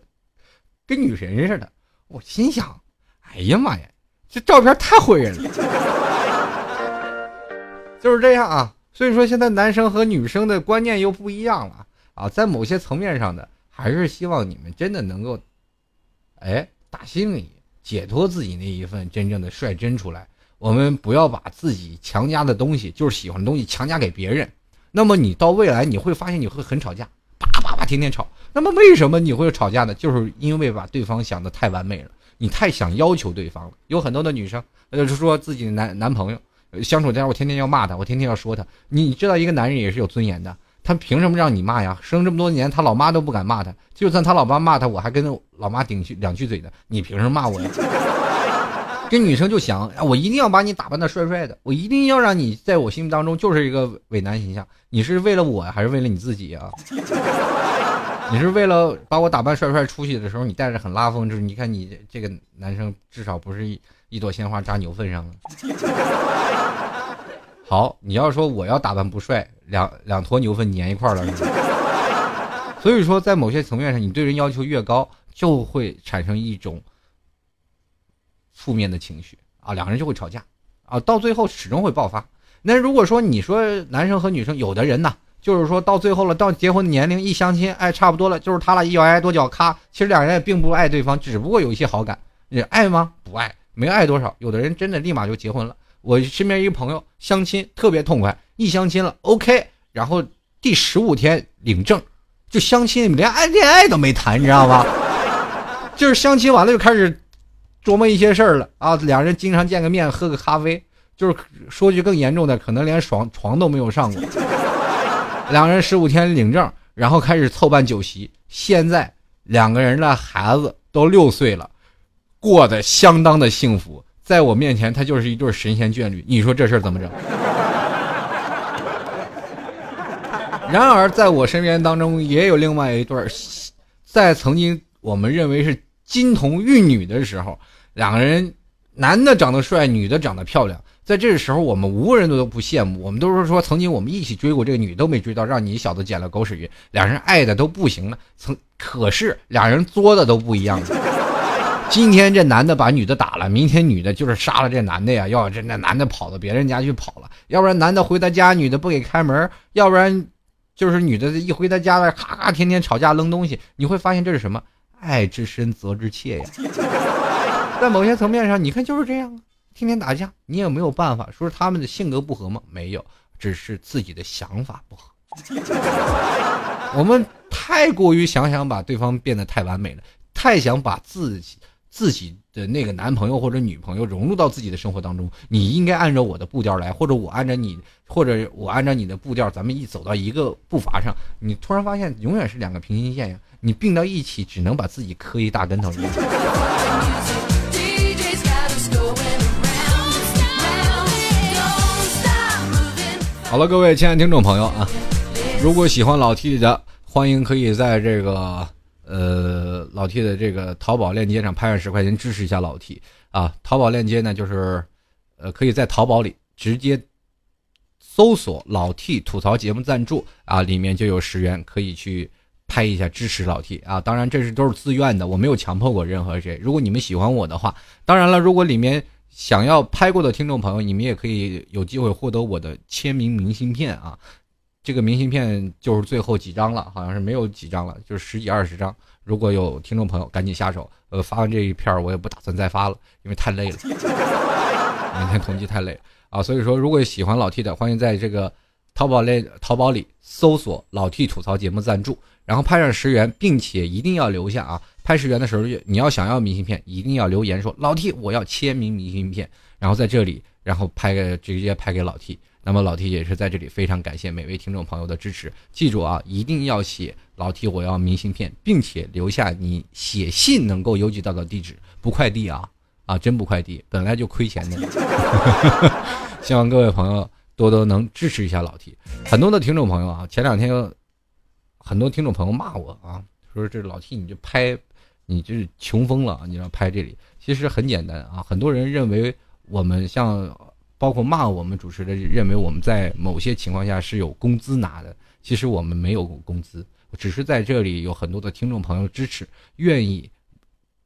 跟女神似的。我心想，哎呀妈呀，这照片太毁人了，就是这样啊。所以说，现在男生和女生的观念又不一样了啊。在某些层面上的，还是希望你们真的能够，哎，打心里解脱自己那一份真正的率真出来。我们不要把自己强加的东西，就是喜欢的东西强加给别人。那么你到未来你会发现你会很吵架，天天吵。那么为什么你会吵架呢？就是因为把对方想的太完美了，你太想要求对方了。有很多的女生，就是说自己的男男朋友相处在我天天要骂他，我天天要说他。你知道一个男人也是有尊严的，他凭什么让你骂呀？生这么多年，他老妈都不敢骂他，就算他老妈骂他，我还跟老妈顶去两句嘴的。你凭什么骂我呀？这女生就想，我一定要把你打扮的帅帅的，我一定要让你在我心目当中就是一个伪男形象。你是为了我还是为了你自己啊？你是为了把我打扮帅帅出去的时候，你带着很拉风，就是你看你这个男生至少不是一一朵鲜花扎牛粪上了。好，你要说我要打扮不帅，两两坨牛粪粘一块了。所以说，在某些层面上，你对人要求越高，就会产生一种负面的情绪啊，两个人就会吵架啊，到最后始终会爆发。那如果说你说男生和女生，有的人呢？就是说到最后了，到结婚年龄一相亲，哎，差不多了，就是他俩一咬牙跺脚，咔，其实两人也并不爱对方，只不过有一些好感，你爱吗？不爱，没爱多少。有的人真的立马就结婚了。我身边一个朋友相亲特别痛快，一相亲了 OK，然后第十五天领证，就相亲连爱恋爱都没谈，你知道吗？就是相亲完了就开始琢磨一些事儿了啊，两人经常见个面喝个咖啡，就是说句更严重的，可能连床床都没有上过。两个人十五天领证，然后开始凑办酒席，现在两个人的孩子都六岁了，过得相当的幸福。在我面前，他就是一对神仙眷侣。你说这事儿怎么整？然而，在我身边当中也有另外一对，在曾经我们认为是金童玉女的时候，两个人男的长得帅，女的长得漂亮。在这时候，我们无人都不羡慕，我们都是说曾经我们一起追过这个女，都没追到，让你小子捡了狗屎运。两人爱的都不行了，曾可是两人作的都不一样了。今天这男的把女的打了，明天女的就是杀了这男的呀！要这那男的跑到别人家去跑了，要不然男的回他家，女的不给开门，要不然就是女的一回他家了，咔咔天天吵架扔东西。你会发现这是什么？爱之深责之切呀！在某些层面上，你看就是这样，天天打架，你也没有办法说是他们的性格不合吗？没有，只是自己的想法不合。我们太过于想想把对方变得太完美了，太想把自己。自己的那个男朋友或者女朋友融入到自己的生活当中，你应该按照我的步调来，或者我按照你，或者我按照你的步调，咱们一走到一个步伐上，你突然发现永远是两个平行线呀，你并到一起只能把自己磕一大跟头。好了，各位亲爱的听众朋友啊，如果喜欢老 T 的，欢迎可以在这个。呃，老 T 的这个淘宝链接上拍上十块钱支持一下老 T 啊！淘宝链接呢，就是呃，可以在淘宝里直接搜索“老 T 吐槽节目赞助”啊，里面就有十元可以去拍一下支持老 T 啊！当然这是都是自愿的，我没有强迫过任何谁。如果你们喜欢我的话，当然了，如果里面想要拍过的听众朋友，你们也可以有机会获得我的签名明信片啊！这个明信片就是最后几张了，好像是没有几张了，就是十几二十张。如果有听众朋友，赶紧下手。呃，发完这一片我也不打算再发了，因为太累了。明天统计太累啊，所以说，如果喜欢老 T 的，欢迎在这个淘宝类淘宝里搜索“老 T 吐槽节目赞助”，然后拍上十元，并且一定要留下啊。拍十元的时候，你要想要明信片，一定要留言说“老 T 我要签名明信片”，然后在这里，然后拍个直接拍给老 T。那么老 T 也是在这里非常感谢每位听众朋友的支持。记住啊，一定要写老 T 我要明信片，并且留下你写信能够邮寄到的地址，不快递啊啊，真不快递，本来就亏钱的。希望各位朋友多多能支持一下老 T。很多的听众朋友啊，前两天很多听众朋友骂我啊，说这老 T 你就拍，你就是穷疯了，你要拍这里。其实很简单啊，很多人认为我们像。包括骂我们主持的，认为我们在某些情况下是有工资拿的，其实我们没有工资，只是在这里有很多的听众朋友支持，愿意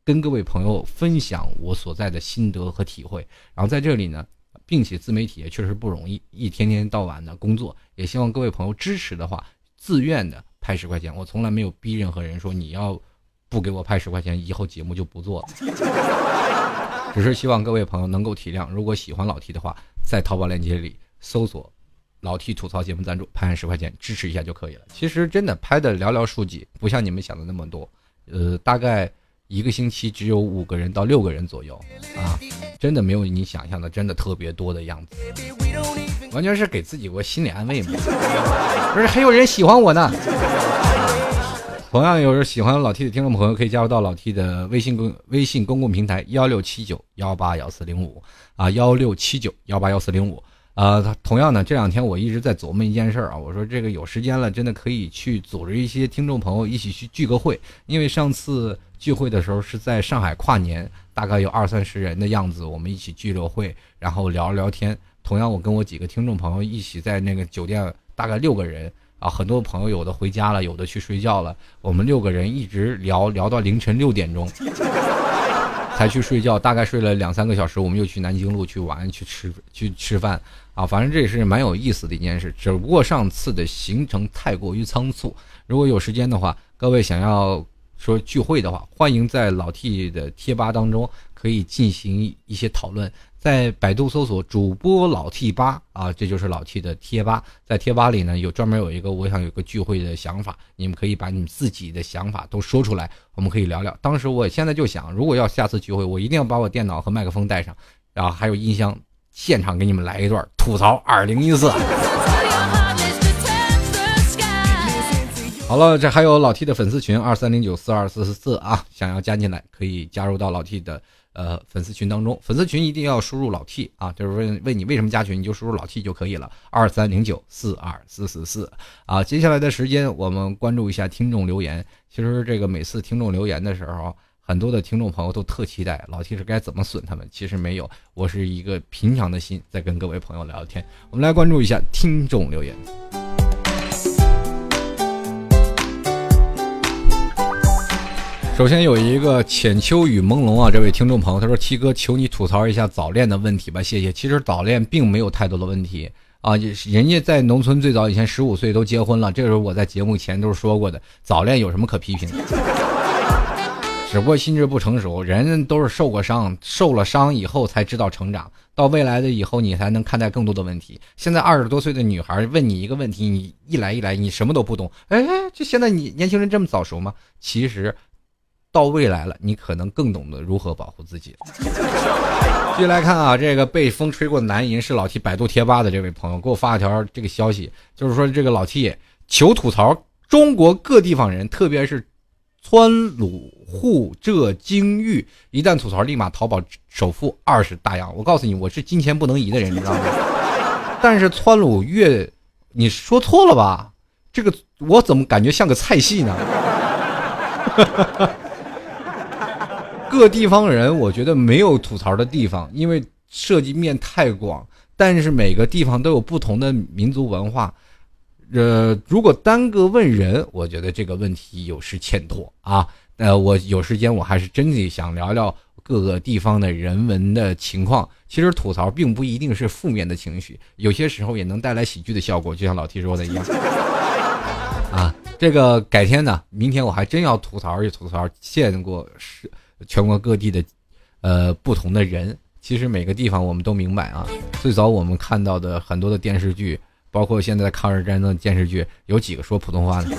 跟各位朋友分享我所在的心得和体会。然后在这里呢，并且自媒体也确实不容易，一天天到晚的工作，也希望各位朋友支持的话，自愿的拍十块钱，我从来没有逼任何人说你要不给我拍十块钱，以后节目就不做了。只是希望各位朋友能够体谅，如果喜欢老 T 的话，在淘宝链接里搜索“老 T 吐槽节目赞助”，拍上十块钱支持一下就可以了。其实真的拍的寥寥数几，不像你们想的那么多。呃，大概一个星期只有五个人到六个人左右啊，真的没有你想象的真的特别多的样子，完全是给自己个心理安慰嘛。不是还有人喜欢我呢。同样，有人喜欢老 T 的听众朋友可以加入到老 T 的微信公微信公共平台幺六七九幺八幺四零五啊，幺六七九幺八幺四零五啊。同样呢，这两天我一直在琢磨一件事儿啊，我说这个有时间了，真的可以去组织一些听众朋友一起去聚个会。因为上次聚会的时候是在上海跨年，大概有二三十人的样子，我们一起聚了会，然后聊了聊天。同样，我跟我几个听众朋友一起在那个酒店，大概六个人。啊，很多朋友有的回家了，有的去睡觉了。我们六个人一直聊聊到凌晨六点钟，才去睡觉。大概睡了两三个小时，我们又去南京路去玩，去吃去吃饭。啊，反正这也是蛮有意思的一件事。只不过上次的行程太过于仓促。如果有时间的话，各位想要说聚会的话，欢迎在老 T 的贴吧当中可以进行一些讨论。在百度搜索主播老 T 八啊，这就是老 T 的贴吧。在贴吧里呢，有专门有一个，我想有个聚会的想法，你们可以把你们自己的想法都说出来，我们可以聊聊。当时我现在就想，如果要下次聚会，我一定要把我电脑和麦克风带上，然后还有音箱，现场给你们来一段吐槽二零一四。好了，这还有老 T 的粉丝群二三零九四二四四四啊，想要加进来可以加入到老 T 的呃粉丝群当中。粉丝群一定要输入老 T 啊，就是问问你为什么加群，你就输入老 T 就可以了。二三零九四二四四四啊，接下来的时间我们关注一下听众留言。其实这个每次听众留言的时候，很多的听众朋友都特期待老 T 是该怎么损他们。其实没有，我是一个平常的心在跟各位朋友聊天。我们来关注一下听众留言。首先有一个浅秋雨朦胧啊，这位听众朋友他说七哥，求你吐槽一下早恋的问题吧，谢谢。”其实早恋并没有太多的问题啊，人家在农村最早以前十五岁都结婚了，这个时候我在节目前都是说过的，早恋有什么可批评的？只不过心智不成熟，人都是受过伤，受了伤以后才知道成长，到未来的以后你才能看待更多的问题。现在二十多岁的女孩问你一个问题，你一来一来你什么都不懂，哎，就现在你年轻人这么早熟吗？其实。到未来了，你可能更懂得如何保护自己。继续来看啊，这个被风吹过南银是老 T 百度贴吧的这位朋友给我发了条这个消息，就是说这个老 T 求吐槽中国各地方人，特别是川鲁沪浙京豫，一旦吐槽立马淘宝首付二十大洋。我告诉你，我是金钱不能移的人，你知道吗？但是川鲁粤，你说错了吧？这个我怎么感觉像个菜系呢？各地方人，我觉得没有吐槽的地方，因为涉及面太广。但是每个地方都有不同的民族文化，呃，如果单个问人，我觉得这个问题有失欠妥啊。呃，我有时间，我还是真的想聊聊各个地方的人文的情况。其实吐槽并不一定是负面的情绪，有些时候也能带来喜剧的效果，就像老 T 说的一样。啊，这个改天呢，明天我还真要吐槽一吐槽见过是。全国各地的，呃，不同的人，其实每个地方我们都明白啊。最早我们看到的很多的电视剧，包括现在抗日战争电视剧，有几个说普通话的？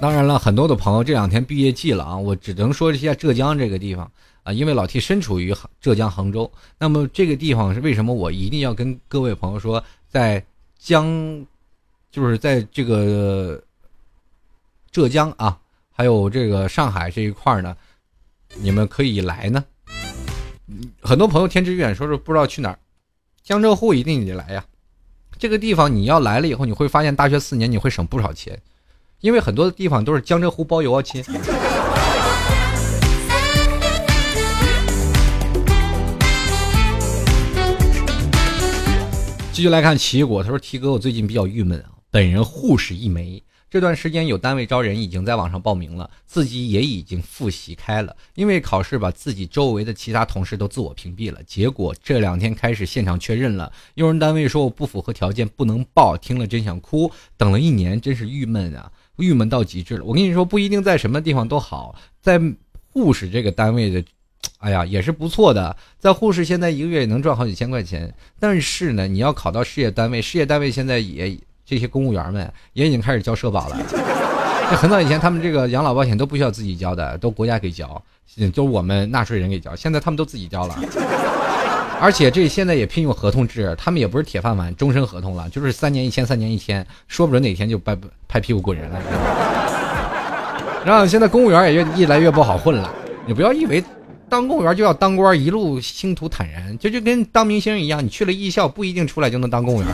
当然了，很多的朋友这两天毕业季了啊，我只能说一下浙江这个地方啊，因为老 T 身处于浙江杭州，那么这个地方是为什么我一定要跟各位朋友说，在江，就是在这个浙江啊。还有这个上海这一块呢，你们可以来呢。很多朋友天之远说是不知道去哪儿，江浙沪一定得来呀。这个地方你要来了以后，你会发现大学四年你会省不少钱，因为很多的地方都是江浙沪包邮啊，亲。继续来看奇异果，他说：“T 哥，我最近比较郁闷啊，本人护士一枚。”这段时间有单位招人，已经在网上报名了，自己也已经复习开了。因为考试把自己周围的其他同事都自我屏蔽了，结果这两天开始现场确认了，用人单位说我不符合条件，不能报。听了真想哭，等了一年，真是郁闷啊，郁闷到极致了。我跟你说，不一定在什么地方都好，在护士这个单位的，哎呀，也是不错的。在护士现在一个月也能赚好几千块钱，但是呢，你要考到事业单位，事业单位现在也。这些公务员们也已经开始交社保了。这很早以前，他们这个养老保险都不需要自己交的，都国家给交，都我们纳税人给交。现在他们都自己交了，而且这现在也聘用合同制，他们也不是铁饭碗，终身合同了，就是三年一签，三年一签，说不准哪天就拍拍屁股滚人了。然后现在公务员也越越来越不好混了。你不要以为当公务员就要当官，一路星途坦然，这就跟当明星一样，你去了艺校不一定出来就能当公务员。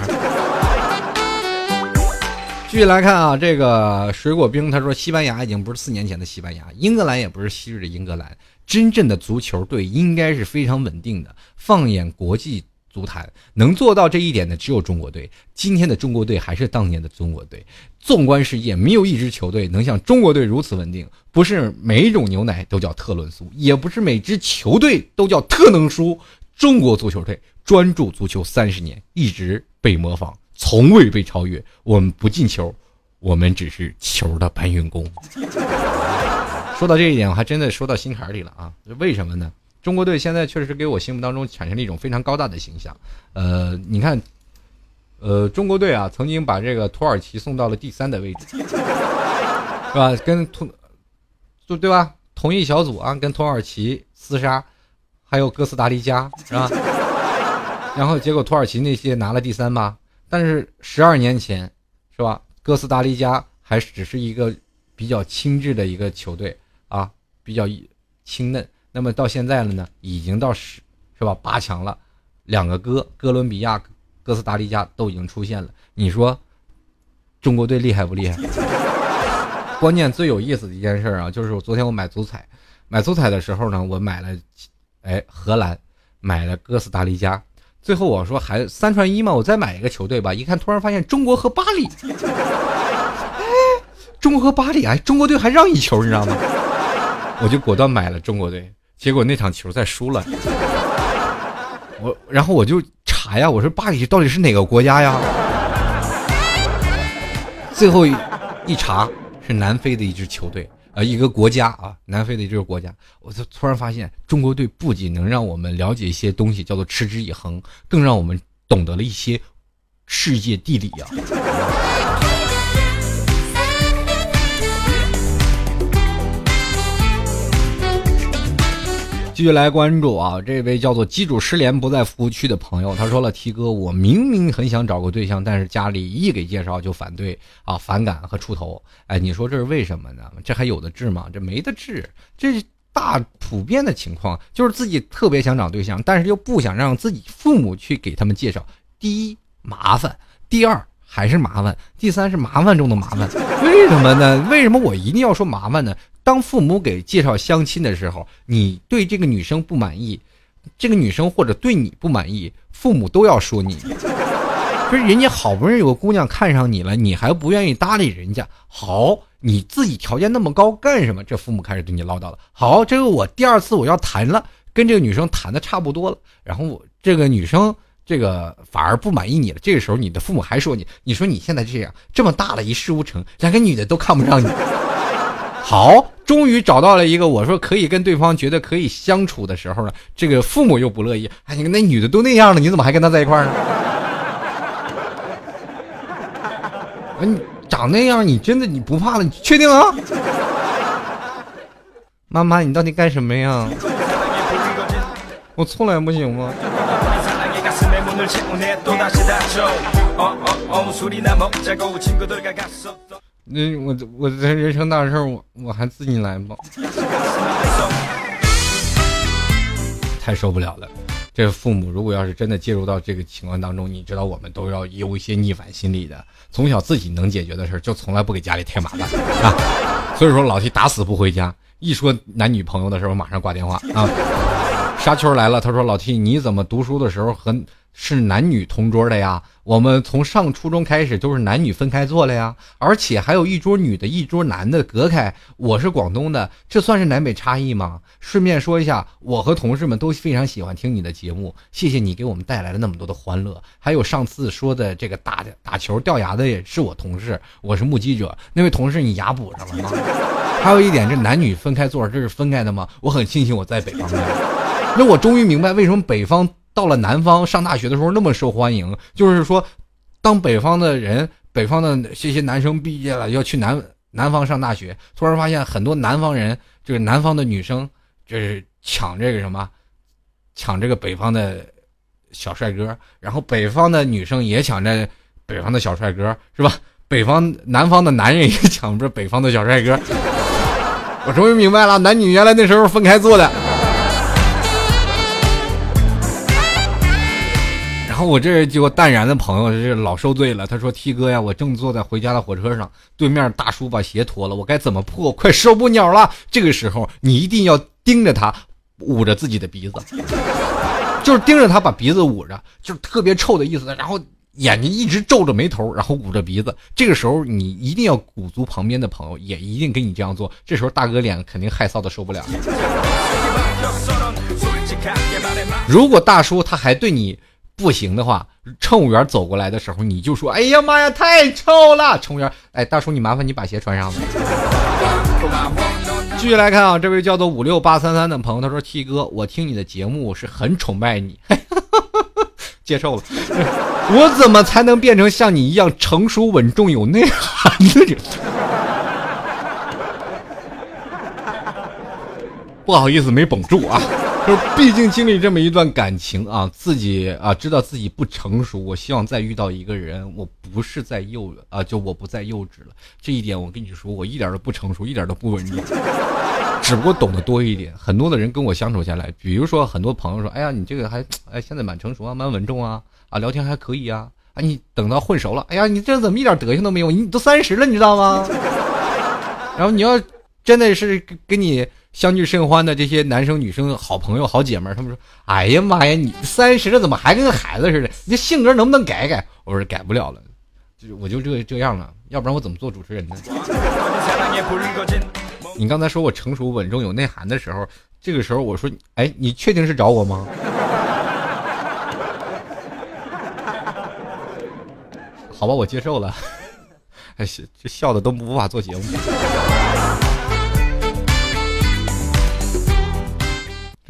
继续来看啊，这个水果冰他说，西班牙已经不是四年前的西班牙，英格兰也不是昔日的英格兰，真正的足球队应该是非常稳定的。放眼国际足坛，能做到这一点的只有中国队。今天的中国队还是当年的中国队。纵观世界，没有一支球队能像中国队如此稳定。不是每一种牛奶都叫特仑苏，也不是每支球队都叫特能输。中国足球队专注足球三十年，一直被模仿。从未被超越。我们不进球，我们只是球的搬运工。说到这一点，我还真的说到心坎里了啊！为什么呢？中国队现在确实给我心目当中产生了一种非常高大的形象。呃，你看，呃，中国队啊，曾经把这个土耳其送到了第三的位置，是吧？跟土，就对吧？同一小组啊，跟土耳其厮杀，还有哥斯达黎加，是吧？然后结果土耳其那些拿了第三吧，但是十二年前，是吧？哥斯达黎加还只是一个比较轻质的一个球队啊，比较轻嫩。那么到现在了呢，已经到十，是吧？八强了，两个哥，哥伦比亚、哥斯达黎加都已经出现了。你说中国队厉害不厉害？关键最有意思的一件事啊，就是我昨天我买足彩，买足彩的时候呢，我买了，哎，荷兰，买了哥斯达黎加。最后我说还三传一嘛，我再买一个球队吧。一看，突然发现中国和巴黎，哎，中国和巴黎，哎，中国队还让一球，你知道吗？我就果断买了中国队。结果那场球赛输了，我然后我就查呀，我说巴黎到底是哪个国家呀？最后一查是南非的一支球队，啊，一个国家啊，南非的这个国家。我就突然发现，中国队不仅能让我们了解一些东西，叫做持之以恒，更让我们懂得了一些世界地理呀。继续来关注啊，这位叫做机主失联不在服务区的朋友，他说了：“T 哥，我明明很想找个对象，但是家里一给介绍就反对啊，反感和出头。哎，你说这是为什么呢？这还有的治吗？这没得治，这大普遍的情况就是自己特别想找对象，但是又不想让自己父母去给他们介绍。第一，麻烦；第二，还是麻烦；第三是麻烦中的麻烦。为什么呢？为什么我一定要说麻烦呢？”当父母给介绍相亲的时候，你对这个女生不满意，这个女生或者对你不满意，父母都要说你。不是人家好不容易有个姑娘看上你了，你还不愿意搭理人家？好，你自己条件那么高干什么？这父母开始对你唠叨了。好，这个我第二次我要谈了，跟这个女生谈的差不多了，然后我这个女生这个反而不满意你了。这个时候你的父母还说你，你说你现在这样这么大了一事无成，连个女的都看不上你。好。终于找到了一个，我说可以跟对方觉得可以相处的时候了，这个父母又不乐意。哎，你看那女的都那样了，你怎么还跟她在一块呢？你长那样，你真的你不怕了？你确定啊？妈妈，你到底干什么呀？我错了不行吗？那我我这人生大事我我还自己来吗？太受不了了！这父母如果要是真的介入到这个情况当中，你知道我们都要有一些逆反心理的。从小自己能解决的事就从来不给家里添麻烦 啊。所以说老 T 打死不回家，一说男女朋友的时候马上挂电话啊。沙丘来了，他说老 T 你怎么读书的时候和？是男女同桌的呀，我们从上初中开始都是男女分开坐了呀，而且还有一桌女的，一桌男的隔开。我是广东的，这算是南北差异吗？顺便说一下，我和同事们都非常喜欢听你的节目，谢谢你给我们带来了那么多的欢乐。还有上次说的这个打打球掉牙的也是我同事，我是目击者。那位同事，你牙补上了吗？还有一点，这男女分开坐，这是分开的吗？我很庆幸我在北方，那我终于明白为什么北方。到了南方上大学的时候那么受欢迎，就是说，当北方的人、北方的这些男生毕业了要去南南方上大学，突然发现很多南方人，就是南方的女生，就是抢这个什么，抢这个北方的小帅哥，然后北方的女生也抢着 北方的小帅哥，是吧？北方南方的男人也抢着北方的小帅哥，我终于明白了，男女原来那时候分开坐的。后我这就淡然的朋友是老受罪了。他说：“T 哥呀，我正坐在回家的火车上，对面大叔把鞋脱了，我该怎么破？快受不了了！这个时候你一定要盯着他，捂着自己的鼻子，就是盯着他把鼻子捂着，就是特别臭的意思。然后眼睛一直皱着眉头，然后捂着鼻子。这个时候你一定要鼓足旁边的朋友，也一定跟你这样做。这时候大哥脸肯定害臊的受不了。如果大叔他还对你……不行的话，乘务员走过来的时候，你就说：“哎呀妈呀，太臭了！”乘务员，哎，大叔，你麻烦你把鞋穿上吧。继续来看啊，这位叫做五六八三三的朋友，他说：“T 哥，我听你的节目是很崇拜你，接受了。我怎么才能变成像你一样成熟稳重有内涵的人？” 不好意思，没绷住啊。就毕竟经历这么一段感情啊，自己啊知道自己不成熟。我希望再遇到一个人，我不是在幼啊，就我不再幼稚了。这一点我跟你说，我一点都不成熟，一点都不稳重，只不过懂得多一点。很多的人跟我相处下来，比如说很多朋友说：“哎呀，你这个还哎现在蛮成熟啊，蛮稳重啊，啊聊天还可以啊。”啊，你等到混熟了，哎呀，你这怎么一点德行都没有？你都三十了，你知道吗？然后你要真的是跟你。相聚甚欢的这些男生女生好朋友好姐妹他们说：“哎呀妈呀，你三十了怎么还跟个孩子似的？你这性格能不能改改？”我说：“改不了了，就我就这这样了，要不然我怎么做主持人呢？”你刚才说我成熟稳重有内涵的时候，这个时候我说：“哎，你确定是找我吗？”好吧，我接受了。哎，这笑的都无法做节目。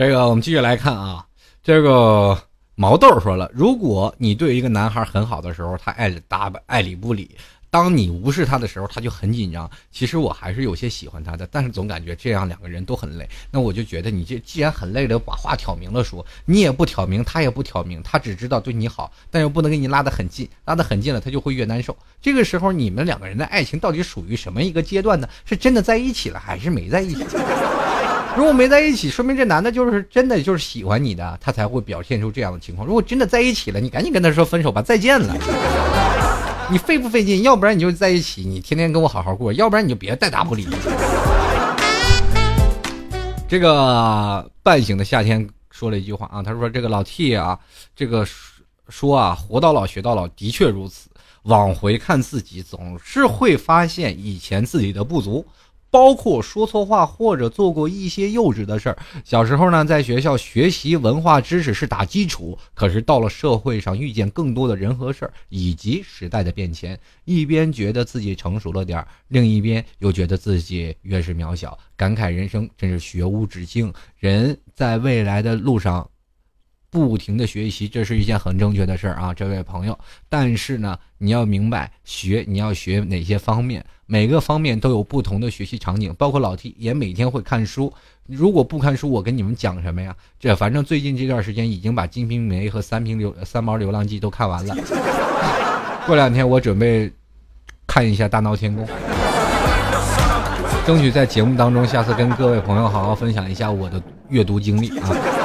这个我们继续来看啊，这个毛豆说了，如果你对一个男孩很好的时候，他爱搭爱理不理；当你无视他的时候，他就很紧张。其实我还是有些喜欢他的，但是总感觉这样两个人都很累。那我就觉得你这既然很累了，把话挑明了说，你也不挑明，他也不挑明，他只知道对你好，但又不能给你拉得很近，拉得很近了，他就会越难受。这个时候，你们两个人的爱情到底属于什么一个阶段呢？是真的在一起了，还是没在一起？如果没在一起，说明这男的就是真的就是喜欢你的，他才会表现出这样的情况。如果真的在一起了，你赶紧跟他说分手吧，再见了。你费不费劲？要不然你就在一起，你天天跟我好好过；要不然你就别再打不理。这个半醒的夏天说了一句话啊，他说：“这个老 T 啊，这个说啊，活到老学到老，的确如此。往回看自己，总是会发现以前自己的不足。”包括说错话或者做过一些幼稚的事儿。小时候呢，在学校学习文化知识是打基础，可是到了社会上，遇见更多的人和事儿，以及时代的变迁，一边觉得自己成熟了点儿，另一边又觉得自己越是渺小，感慨人生真是学无止境。人在未来的路上。不停的学习，这是一件很正确的事儿啊，这位朋友。但是呢，你要明白学，你要学哪些方面，每个方面都有不同的学习场景。包括老 T 也每天会看书，如果不看书，我跟你们讲什么呀？这反正最近这段时间已经把《金瓶梅》和《三瓶流三毛流浪记》都看完了。过两天我准备看一下《大闹天宫》，争取在节目当中下次跟各位朋友好好分享一下我的阅读经历啊。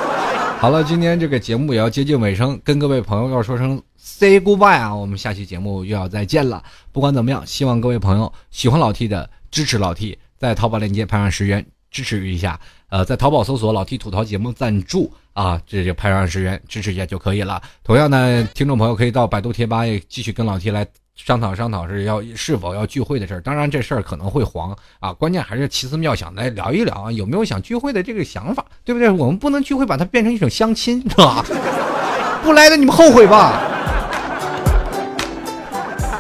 好了，今天这个节目也要接近尾声，跟各位朋友要说声 say goodbye 啊！我们下期节目又要再见了。不管怎么样，希望各位朋友喜欢老 T 的，支持老 T，在淘宝链接拍上十元支持一下。呃，在淘宝搜索“老 T 吐槽节目赞助”啊，这就拍上十元支持一下就可以了。同样呢，听众朋友可以到百度贴吧也继续跟老 T 来。商讨商讨是要是否要聚会的事儿，当然这事儿可能会黄啊，关键还是奇思妙想来聊一聊啊，有没有想聚会的这个想法，对不对？我们不能聚会把它变成一种相亲，是吧？不来的你们后悔吧。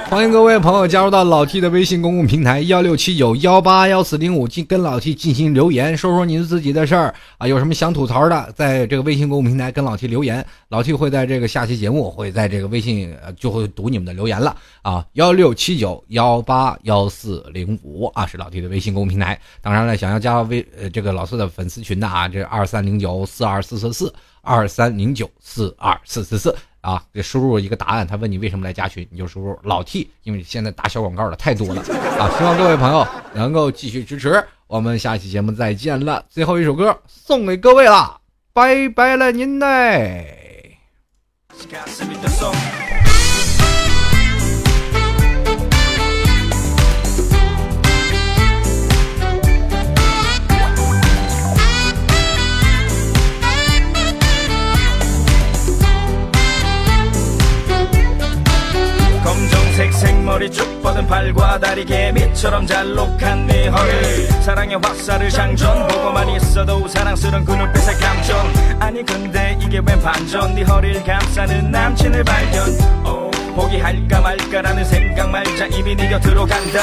欢迎各位朋友加入到老 T 的微信公共平台幺六七九幺八幺四零五，进跟老 T 进行留言，说说您自己的事儿啊，有什么想吐槽的，在这个微信公共平台跟老 T 留言，老 T 会在这个下期节目会在这个微信就会读你们的留言了啊，幺六七九幺八幺四零五啊，是老 T 的微信公共平台。当然了，想要加微呃这个老四的粉丝群的啊，这二三零九四二四四四二三零九四二四四四。啊，给输入一个答案，他问你为什么来加群，你就输入老 T，因为你现在打小广告的太多了啊！希望各位朋友能够继续支持，我们下期节目再见了。最后一首歌送给各位了，拜拜了您嘞。 색 생머리 쭉 뻗은 팔과 다리 개미처럼 잘록한 네 허리 사랑의 화살을 장전. 보고만 있어도 사랑스런 그 눈빛의 감정. 아니 근데 이게 웬 반전? 네 허리를 감싸는 남친을 발견. 오, 포기할까 말까라는 생각 말자. 이미 네 곁으로 간다